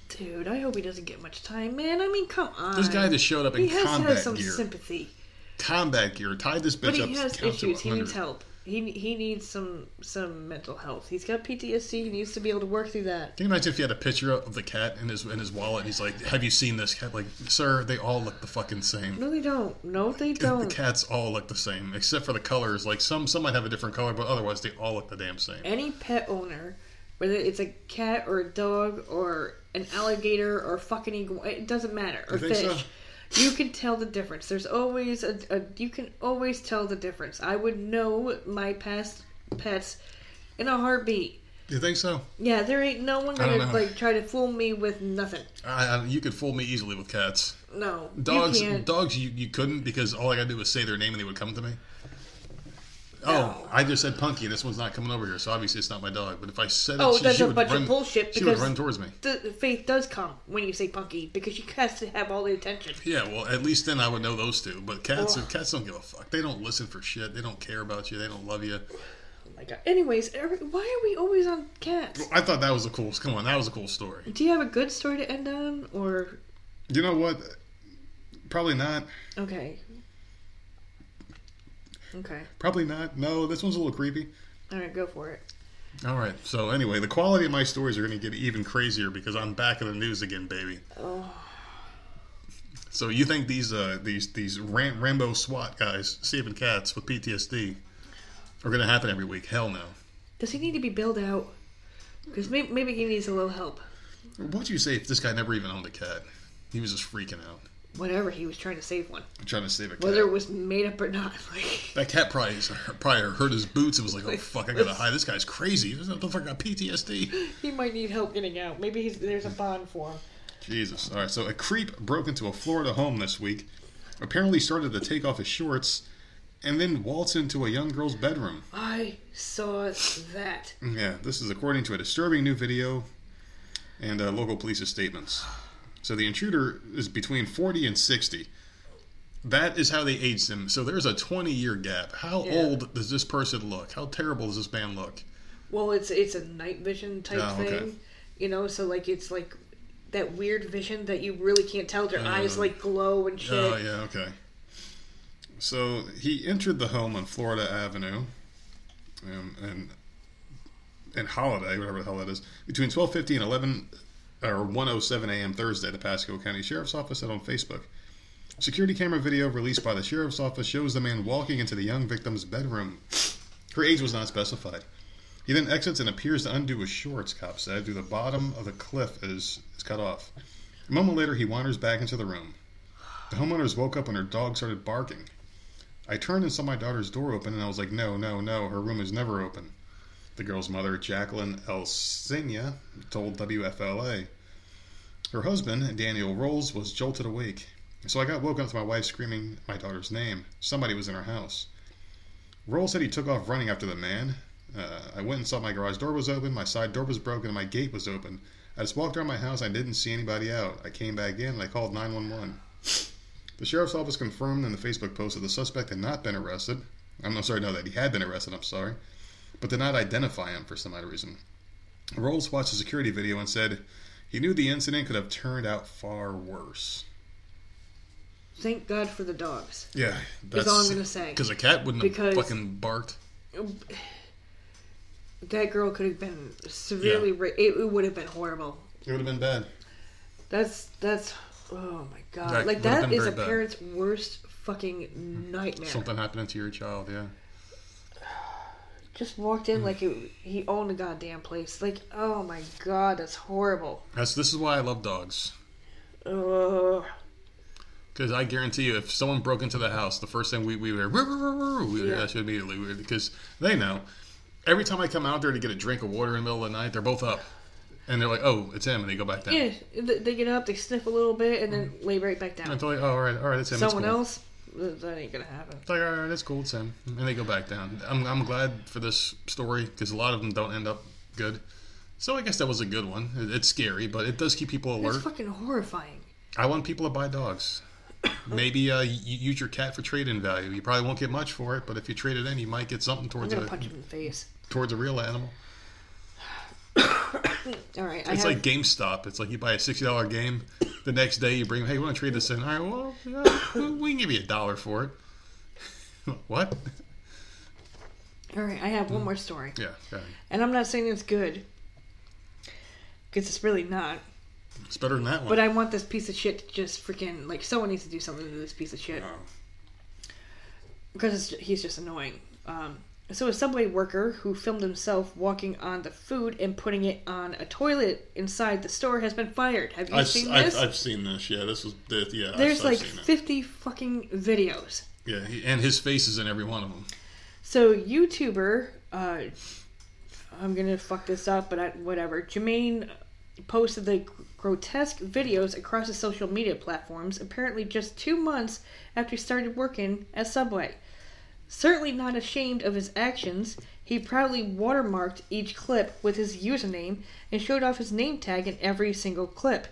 Dude, I hope he doesn't get much time, man. I mean, come on. This guy just showed up in he has to combat have some gear. sympathy, Combat gear. Tied this but bitch up. he has issues. He needs help. He he needs some some mental health. He's got PTSD. He needs to be able to work through that. Can you imagine if he had a picture of the cat in his in his wallet? And he's like, "Have you seen this cat?" Like, sir, they all look the fucking same. No, they don't. No, they don't. The cats all look the same, except for the colors. Like some some might have a different color, but otherwise they all look the damn same. Any pet owner, whether it's a cat or a dog or an alligator or fucking eagle, it doesn't matter. Or think so? You can tell the difference. There's always a, a. You can always tell the difference. I would know my past pets in a heartbeat. You think so? Yeah, there ain't no one gonna like try to fool me with nothing. I, I, you could fool me easily with cats. No, Dogs, You dogs, you, you couldn't because all I gotta do was say their name and they would come to me. Oh. I just said Punky. And this one's not coming over here, so obviously it's not my dog. But if I said it, Oh, she, that's she a would bunch run, of bullshit She would because- run towards me. the the faith does come when you say punky because she has to have all the attention. Yeah, well, at least then I would know those two. But cats, Ugh. cats don't give a fuck. They don't listen for shit. They don't care about you. They don't love you. Oh my god. Anyways, every, why are we always on cats? I thought that was a cool. Come on, that was a cool story. Do you have a good story to end on, or You know what? Probably not. okay? Okay, Probably not. No, this one's a little creepy. all right, go for it. All right. So anyway, the quality of my stories are going to get even crazier because I'm back in the news again, baby. Oh, So you think these uh, these these Ram- Rambo SWAT guys saving cats with PTSD are going to happen every week? Hell no. Does he need to be bailed out? Because maybe, maybe he needs a little help. What would you say if this guy never even owned a cat? He was just freaking out, Whatever, he was trying to save one. trying to save a cat. Whether it was made up or not. Like, that cat probably probably hurt his boots and was like, "Oh fuck, I gotta hide. This guy's crazy. This motherfucker got PTSD." he might need help getting out. Maybe he's, there's a bond for him. Jesus. All right. So a creep broke into a Florida home this week. Apparently started to take off his shorts, and then waltz into a young girl's bedroom. I saw that. Yeah, this is according to a disturbing new video and uh, local police's statements. So the intruder is between 40 and 60. That is how they aged him. So there's a 20 year gap. How Yeah. old does this person look? How terrible does this man look? Well, it's it's a night vision type Oh, thing, okay. you know. So like it's like that weird vision that you really can't tell. Their eyes Uh, like glow and shit. Oh, yeah, okay. So he entered the home on Florida Avenue um, and and Holiday, whatever the hell that is, between 12:50 and 11 or 1:07 a.m. Thursday. The Pasco County Sheriff's Office said on Facebook. Security camera video released by the sheriff's office shows the man walking into the young victim's bedroom. Her age was not specified. He then exits and appears to undo his shorts, cops said, through the bottom of the cliff is, is cut off. A moment later, he wanders back into the room. The homeowners woke up when her dog started barking. I turned and saw my daughter's door open, and I was like, no, no, no, her room is never open. The girl's mother, Jacqueline Elsenia, told WFLA. Her husband, Daniel Rolls, was jolted awake. So I got woken up to my wife screaming my daughter's name. Somebody was in our house. Rolls said he took off running after the man. Uh, I went and saw my garage door was open, my side door was broken, and my gate was open. I just walked around my house. I didn't see anybody out. I came back in and I called 911. The sheriff's office confirmed in the Facebook post that the suspect had not been arrested. I'm sorry, no, that he had been arrested. I'm sorry, but did not identify him for some odd reason. Rolls watched the security video and said he knew the incident could have turned out far worse. Thank God for the dogs. Yeah, That's all I'm gonna say. Because a cat wouldn't Because- have fucking barked. That girl could have been severely. Ra- it, it would have been horrible. It would have been bad. That's that's. Oh my god! That like that is a bad. parent's worst fucking nightmare. Something happening to your child, yeah. Just walked in like it, he owned the goddamn place. Like, oh my god, that's horrible. That's this is why I love dogs. Because I guarantee you, if someone broke into the house, the first thing we we would, we would Yeah. immediately because they know. Every time I come out there to get a drink of water in the middle of the night, they're both up, and they're like, "Oh, it's him," and they go back down. Yeah, they get up, they sniff a little bit, and then mm. lay right back down. And they're like, "Oh, all right, all right, it's him." Someone it's cool. else, that ain't gonna happen. It's like, all right, it's cool, it's him, and they go back down. I'm I'm glad for this story because a lot of them don't end up good. So I guess that was a good one. It- It's scary, but it does keep people alert. It's alert. fucking horrifying. I want people to buy dogs. Maybe uh, you use your cat for trade-in value. You probably won't get much for it, but if you trade it in, you might get something towards I'm gonna a punch him in the face. towards a real animal. All right, I It's have. like GameStop. It's like you buy a sixty dollar game, the next day you bring, hey, we want to trade this in. All right, well, yeah, we can give you a dollar for it. what? all right, I have one more story, Yeah, ahead. and I'm not saying it's good, because it's really not. it's better than that one. But I want this piece of shit to just freaking like someone needs to do something to this piece of shit because it's, he's just annoying. Um, so a subway worker who filmed himself walking on the food and putting it on a toilet inside the store has been fired. Have you I've, seen I've, this? I've seen this. Yeah, this was this, yeah. There's I've, like seen it. 50 fucking videos. Yeah, he, and his face is in every one of them. So YouTuber, uh, I'm gonna fuck this up, but I, whatever. Jermaine posted the grotesque videos across his social media platforms. Apparently, just two months after he started working at Subway. Certainly not ashamed of his actions, he proudly watermarked each clip with his username and showed off his name tag in every single clip.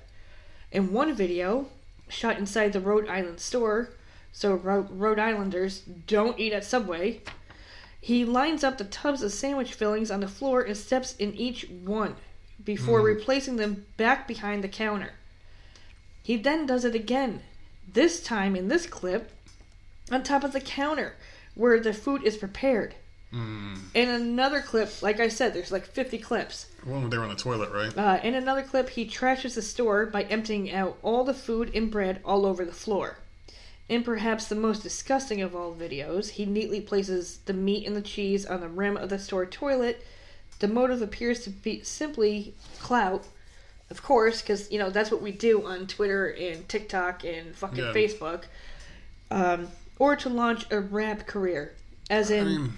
In one video, shot inside the Rhode Island store, so Rhode Islanders don't eat at Subway, he lines up the tubs of sandwich fillings on the floor and steps in each one before hmm. replacing them back behind the counter. He then does it again, this time in this clip, on top of the counter where the food is prepared. Mm. In another clip, like I said, there's like 50 clips. One when they were on the toilet, right? Uh, in another clip, he trashes the store by emptying out all the food and bread all over the floor. In perhaps the most disgusting of all videos, he neatly places the meat and the cheese on the rim of the store toilet. The motive appears to be simply clout, of course, because you know that's what we do on Twitter and TikTok and fucking Yeah. Facebook, um, or to launch a rap career, as in I mean,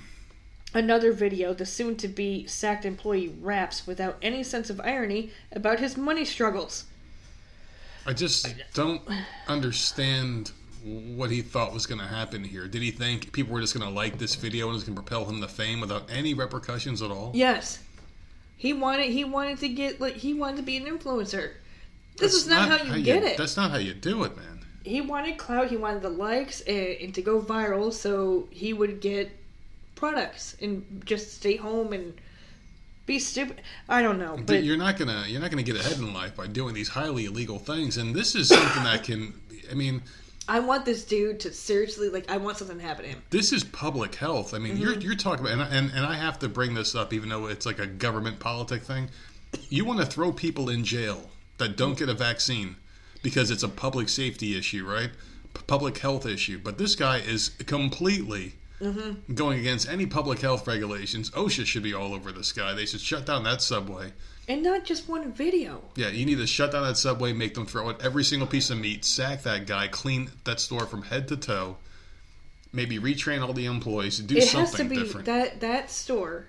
Another video, the soon to be sacked employee raps without any sense of irony about his money struggles. I just don't understand what he thought was going to happen here. Did he think people were just going to like this video and it was going to propel him to fame without any repercussions at all? Yes. He wanted he wanted to get like he wanted to be an influencer. This That's is not, how you get it. That's not how you do it, man. He wanted clout, he wanted the likes and, and to go viral so he would get products and just stay home and be stupid. I don't know. But But you're not gonna you're not gonna get ahead in life by doing these highly illegal things. And this is something that can. I mean, I want this dude to seriously like I want something to happen to him. this is public health. I mean, Mm-hmm. you're you're talking about, and, and and I have to bring this up, even though it's like a government politic thing. You want to throw people in jail that don't get a vaccine because it's a public safety issue, right? P- public health issue. But this guy is completely Mm-hmm. going against any public health regulations. OSHA should be all over this guy. They should shut down that subway. And not just one video. Yeah, you need to shut down that subway, make them throw out every single piece of meat, sack that guy, clean that store from head to toe, maybe retrain all the employees, do It has to something be different. that that store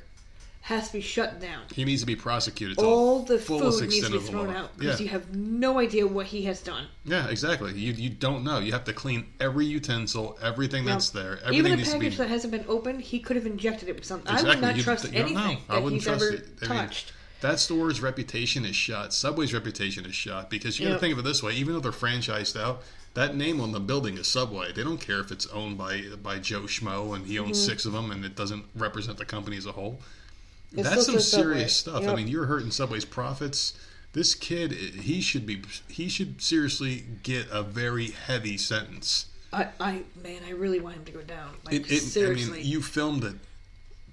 has to be shut down. he needs to be prosecuted All the food needs to be thrown out Yeah, because you have no idea what he has done. yeah, exactly. You you don't know. You have to clean every utensil, everything Now, that's there. Everything Even a needs to be. package that hasn't been opened, he could have injected it with something. I Exactly. would not You- trust anything I that wouldn't he's trust ever it. I mean, touched. That store's reputation is shot. Subway's reputation is shot because you got to Yep. think of it this way: even though they're franchised out, that name on the building is Subway. They don't care if it's owned by by Joe Schmo and he owns Mm-hmm. six of them and it doesn't represent the company as a whole. It's That's some serious stuff. I mean, you're hurting Subway's profits. This kid, he should be, he should seriously get a very heavy sentence. I, I, man, I really want him to go down. Like It, it, I seriously, mean, you filmed it,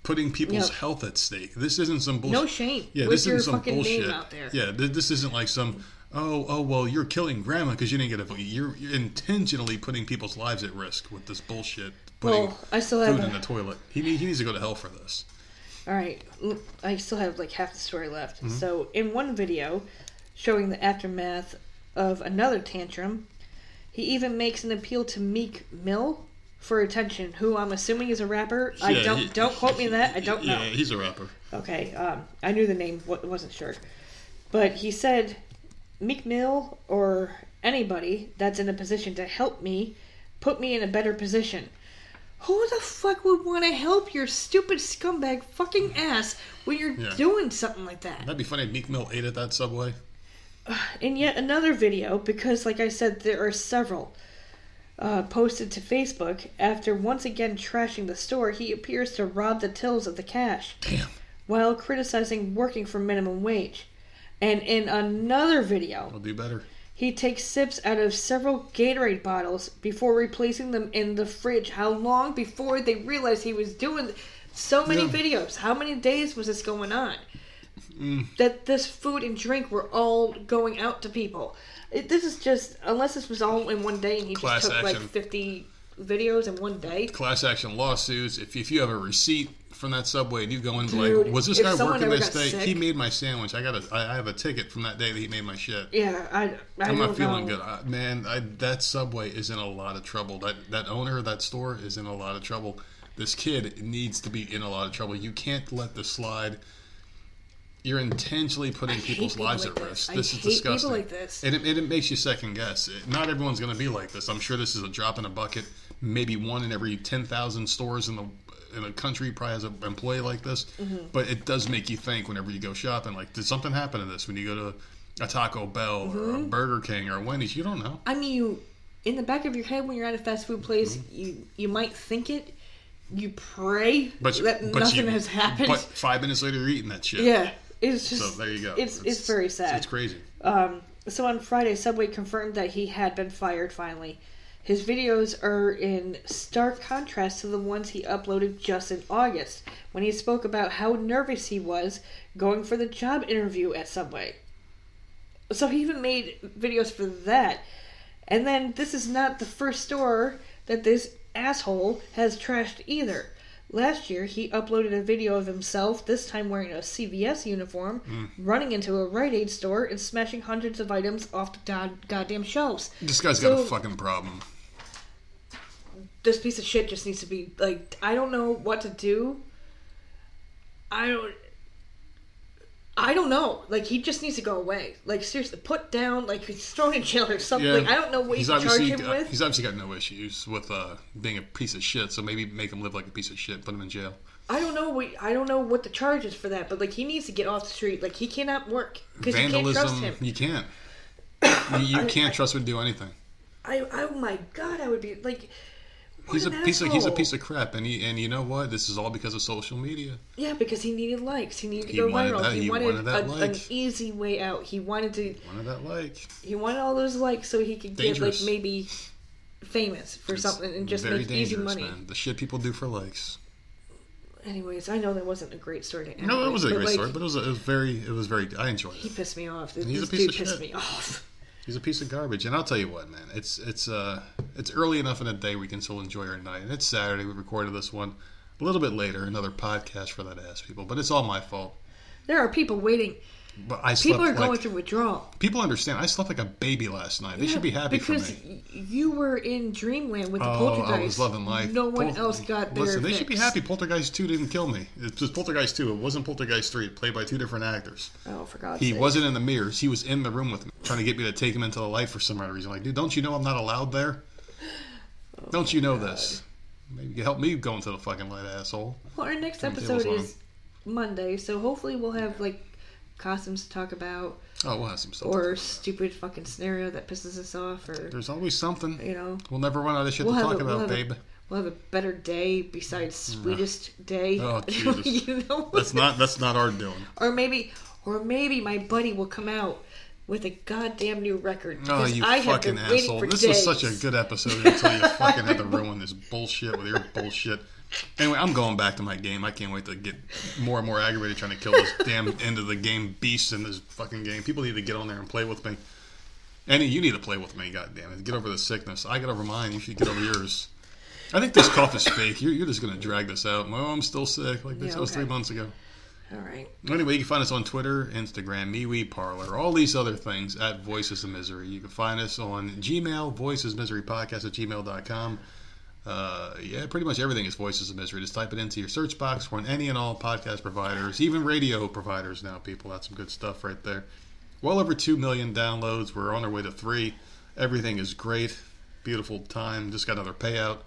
putting people's Yep. health at stake. This isn't some bullshit. no shame. Yeah, with this your isn't some bullshit. out there. Yeah, th- this isn't like some. Oh, oh, well, you're killing grandma because you didn't get a vote. You're, you're intentionally putting people's lives at risk with this bullshit. Putting Well, I still have. food a- in the toilet. He, he needs to go to hell for this. All right, I still have like half the story left. Mm-hmm. So, in one video showing the aftermath of another tantrum, he even makes an appeal to Meek Mill for attention, who I'm assuming is a rapper. I don't he- don't quote me on that. I don't know. Yeah, he's a rapper. Okay, um, I knew the name, wasn't sure. But he said, Meek Mill or anybody that's in a position to help me, put me in a better position. Who the fuck would want to help your stupid scumbag fucking ass when you're Yeah. doing something like that? That'd be funny. if Meek Mill ate at that subway. In yet another video, because like I said, there are several uh, posted to Facebook, after once again trashing the store, he appears to rob the tills of the cash. Damn. while criticizing working for minimum wage. And in another video, I'll do better. He takes sips out of several Gatorade bottles before replacing them in the fridge. How long before they realized he was doing so many Yeah. videos? How many days was this going on? Mm. That this food and drink were all going out to people. It, this is just unless this was all in one day and he Class just took like fifty videos in one day. Class action lawsuits. If, if you have a receipt from that subway and you go in Dude, like, was this guy working this day? sick- He made my sandwich. I got a. I I have a ticket from that day that he made my shit. Yeah, I, I I'm don't feeling know. good, I, man. I, that subway is in a lot of trouble. That that owner of that store is in a lot of trouble. This kid needs to be in a lot of trouble. You can't let this slide. You're intentionally putting people's people lives like at risk. This is disgusting. like this. And it, and it makes you second guess. It- not everyone's going to be like this. I'm sure this is a drop in a bucket. Maybe one in every ten thousand stores in the in a country probably has an employee like this. Mm-hmm. But it does make you think whenever you go shopping. Like, did something happen to this? When you go to a Taco Bell or Mm-hmm. a Burger King or a Wendy's, you don't know. I mean, you in the back of your head when you're at a fast food place, Mm-hmm. you you might think it. You pray But that but nothing you- has happened. But five minutes later, you're eating that shit. yeah, it's just. So there you go. It's it's, very sad. It's crazy. Um, so on Friday, Subway confirmed that he had been fired finally. His videos are in stark contrast to the ones he uploaded just in August, when he spoke about how nervous he was going for the job interview at Subway. So he even made videos for that. And then this is not the first store that this asshole has trashed either. Last year, he uploaded a video of himself, this time wearing a CVS uniform, Hmm. running into a Rite Aid store and smashing hundreds of items off the god- goddamn shelves. This guy's got a fucking problem. This piece of shit just needs to be like, I don't know what to do. I don't. I don't know. Like he just needs to go away. Like seriously, put down. Like he's thrown in jail or something. Yeah, I don't know what he's you charge obviously him got, with. he's obviously got no issues with uh, being a piece of shit. So maybe make him live like a piece of shit. Put him in jail. I don't know what I don't know what the charge is for that, but like he needs to get off the street. Like he cannot work because you can't trust him. You can't. You, you can't trust him to do anything. I oh my god, I would be like. He's a an piece of he's a piece of crap, and he and you know what? This is all because of social media. Yeah, because he needed likes. He needed to He go wanted viral. that- he, he wanted, wanted that a, an easy way out. He wanted to. One of that like He wanted all those likes so he could Dangerous. get like maybe famous for It's something and just make easy money. man. The shit people do for likes. Anyways, I know that wasn't a great story to end. No, it was a great like, story, but it was a, it was very it was very. I enjoyed it. he pissed me off. This, he's a this piece dude pissed shit. me off. He's a piece of garbage, and I'll tell you what, man. It's it's uh it's early enough in the day we can still enjoy our night, and it's Saturday. We recorded this one a little bit later, another podcast for that ass people, but it's all my fault. There are people waiting. But I slept People are like going through withdrawal. people understand. I slept like a baby last night. They should be happy for because me. you were in dreamland with the Oh, poltergeist. I was loving life. No one Pol- else got their Listen, they should be happy. Poltergeist two didn't kill me. It was Poltergeist two. It wasn't Poltergeist three. Played by two different actors. Oh, for God's He sake. wasn't in the mirrors. He was in the room with me, trying to get me to take him into the light for some odd reason. Like, dude, don't you know I'm not allowed there? Oh don't you know this? Maybe you help me go into the fucking light, asshole. Well, our next Turn episode is Monday, so hopefully we'll have like costumes to talk about, Oh, we'll have some stuff. or stupid fucking scenario that pisses us off, or There's always something. you know, We'll never run out of shit We'll to talk a- we'll about, a- babe. we'll have a better day besides mm. sweetest day. Oh, Jesus. you know, That's not that's not our doing. or maybe, or maybe my buddy will come out with a goddamn new record. Oh, you I fucking asshole! This days. was such a good episode until you fucking had to ruin this bullshit with your bullshit. Anyway, I'm going back to my game. I can't wait to get more and more aggravated trying to kill this damn end of the game beast in this fucking game. People need to get on there and play with me. Annie, you need to play with me. God damn it! Get over the sickness. I get over mine. You should get over yours. I think this cough is fake. You're, you're just gonna drag this out. Oh, I'm still sick. Like this Yeah, was three months ago. All right. Anyway, you can find us on Twitter, Instagram, MeWe, Parler, all these other things at Voices of Misery. You can find us on Gmail, Voices Misery Podcast at gmail.com. Uh, yeah, pretty much everything is Voices of Misery. Just type it into your search box. We're on any and all podcast providers, even radio providers now, people. That's some good stuff right there. Well over 2 million downloads. We're on our way to three. Everything is great. Beautiful time. Just got another payout.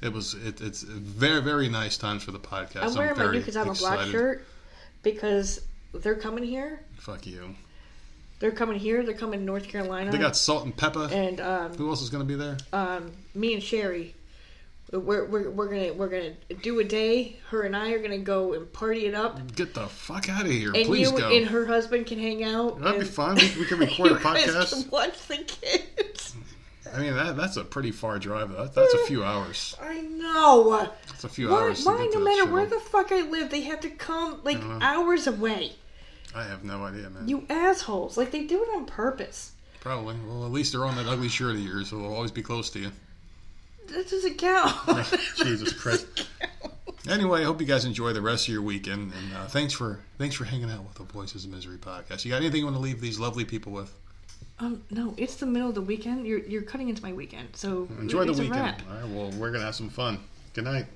It was it, it's very very nice times for the podcast. I'm wearing my very new Kazama black shirt because they're coming here. Fuck you. They're coming here. They're coming to North Carolina. They got Salt and Pepper. and um, Who else is going to be there? um, me and Sherry, we're, we're, we're gonna we're gonna do a day. Her and I are gonna go and party it up. Get the fuck out of here. And Please you go. and her husband can hang out. That'd be fun. We, we can record a podcast. can watch the kids. I mean, that, that's a pretty far drive. That, that's a few hours. I know. It's a few Why, hours. why to get to no matter show. where the fuck I live, they have to come like know. hours away? I have no idea, man. You assholes! Like they do it on purpose. Probably. Well, at least they're on that ugly shirt of yours, so they'll always be close to you. That doesn't count. Jesus Christ. Anyway, I hope you guys enjoy the rest of your weekend, and uh, thanks for thanks for hanging out with the Voices of Misery podcast. You got anything you want to leave these lovely people with? Um, no, it's the middle of the weekend. You're you're cutting into my weekend, so Enjoy the weekend. All right. Well, we're gonna have some fun. Good night.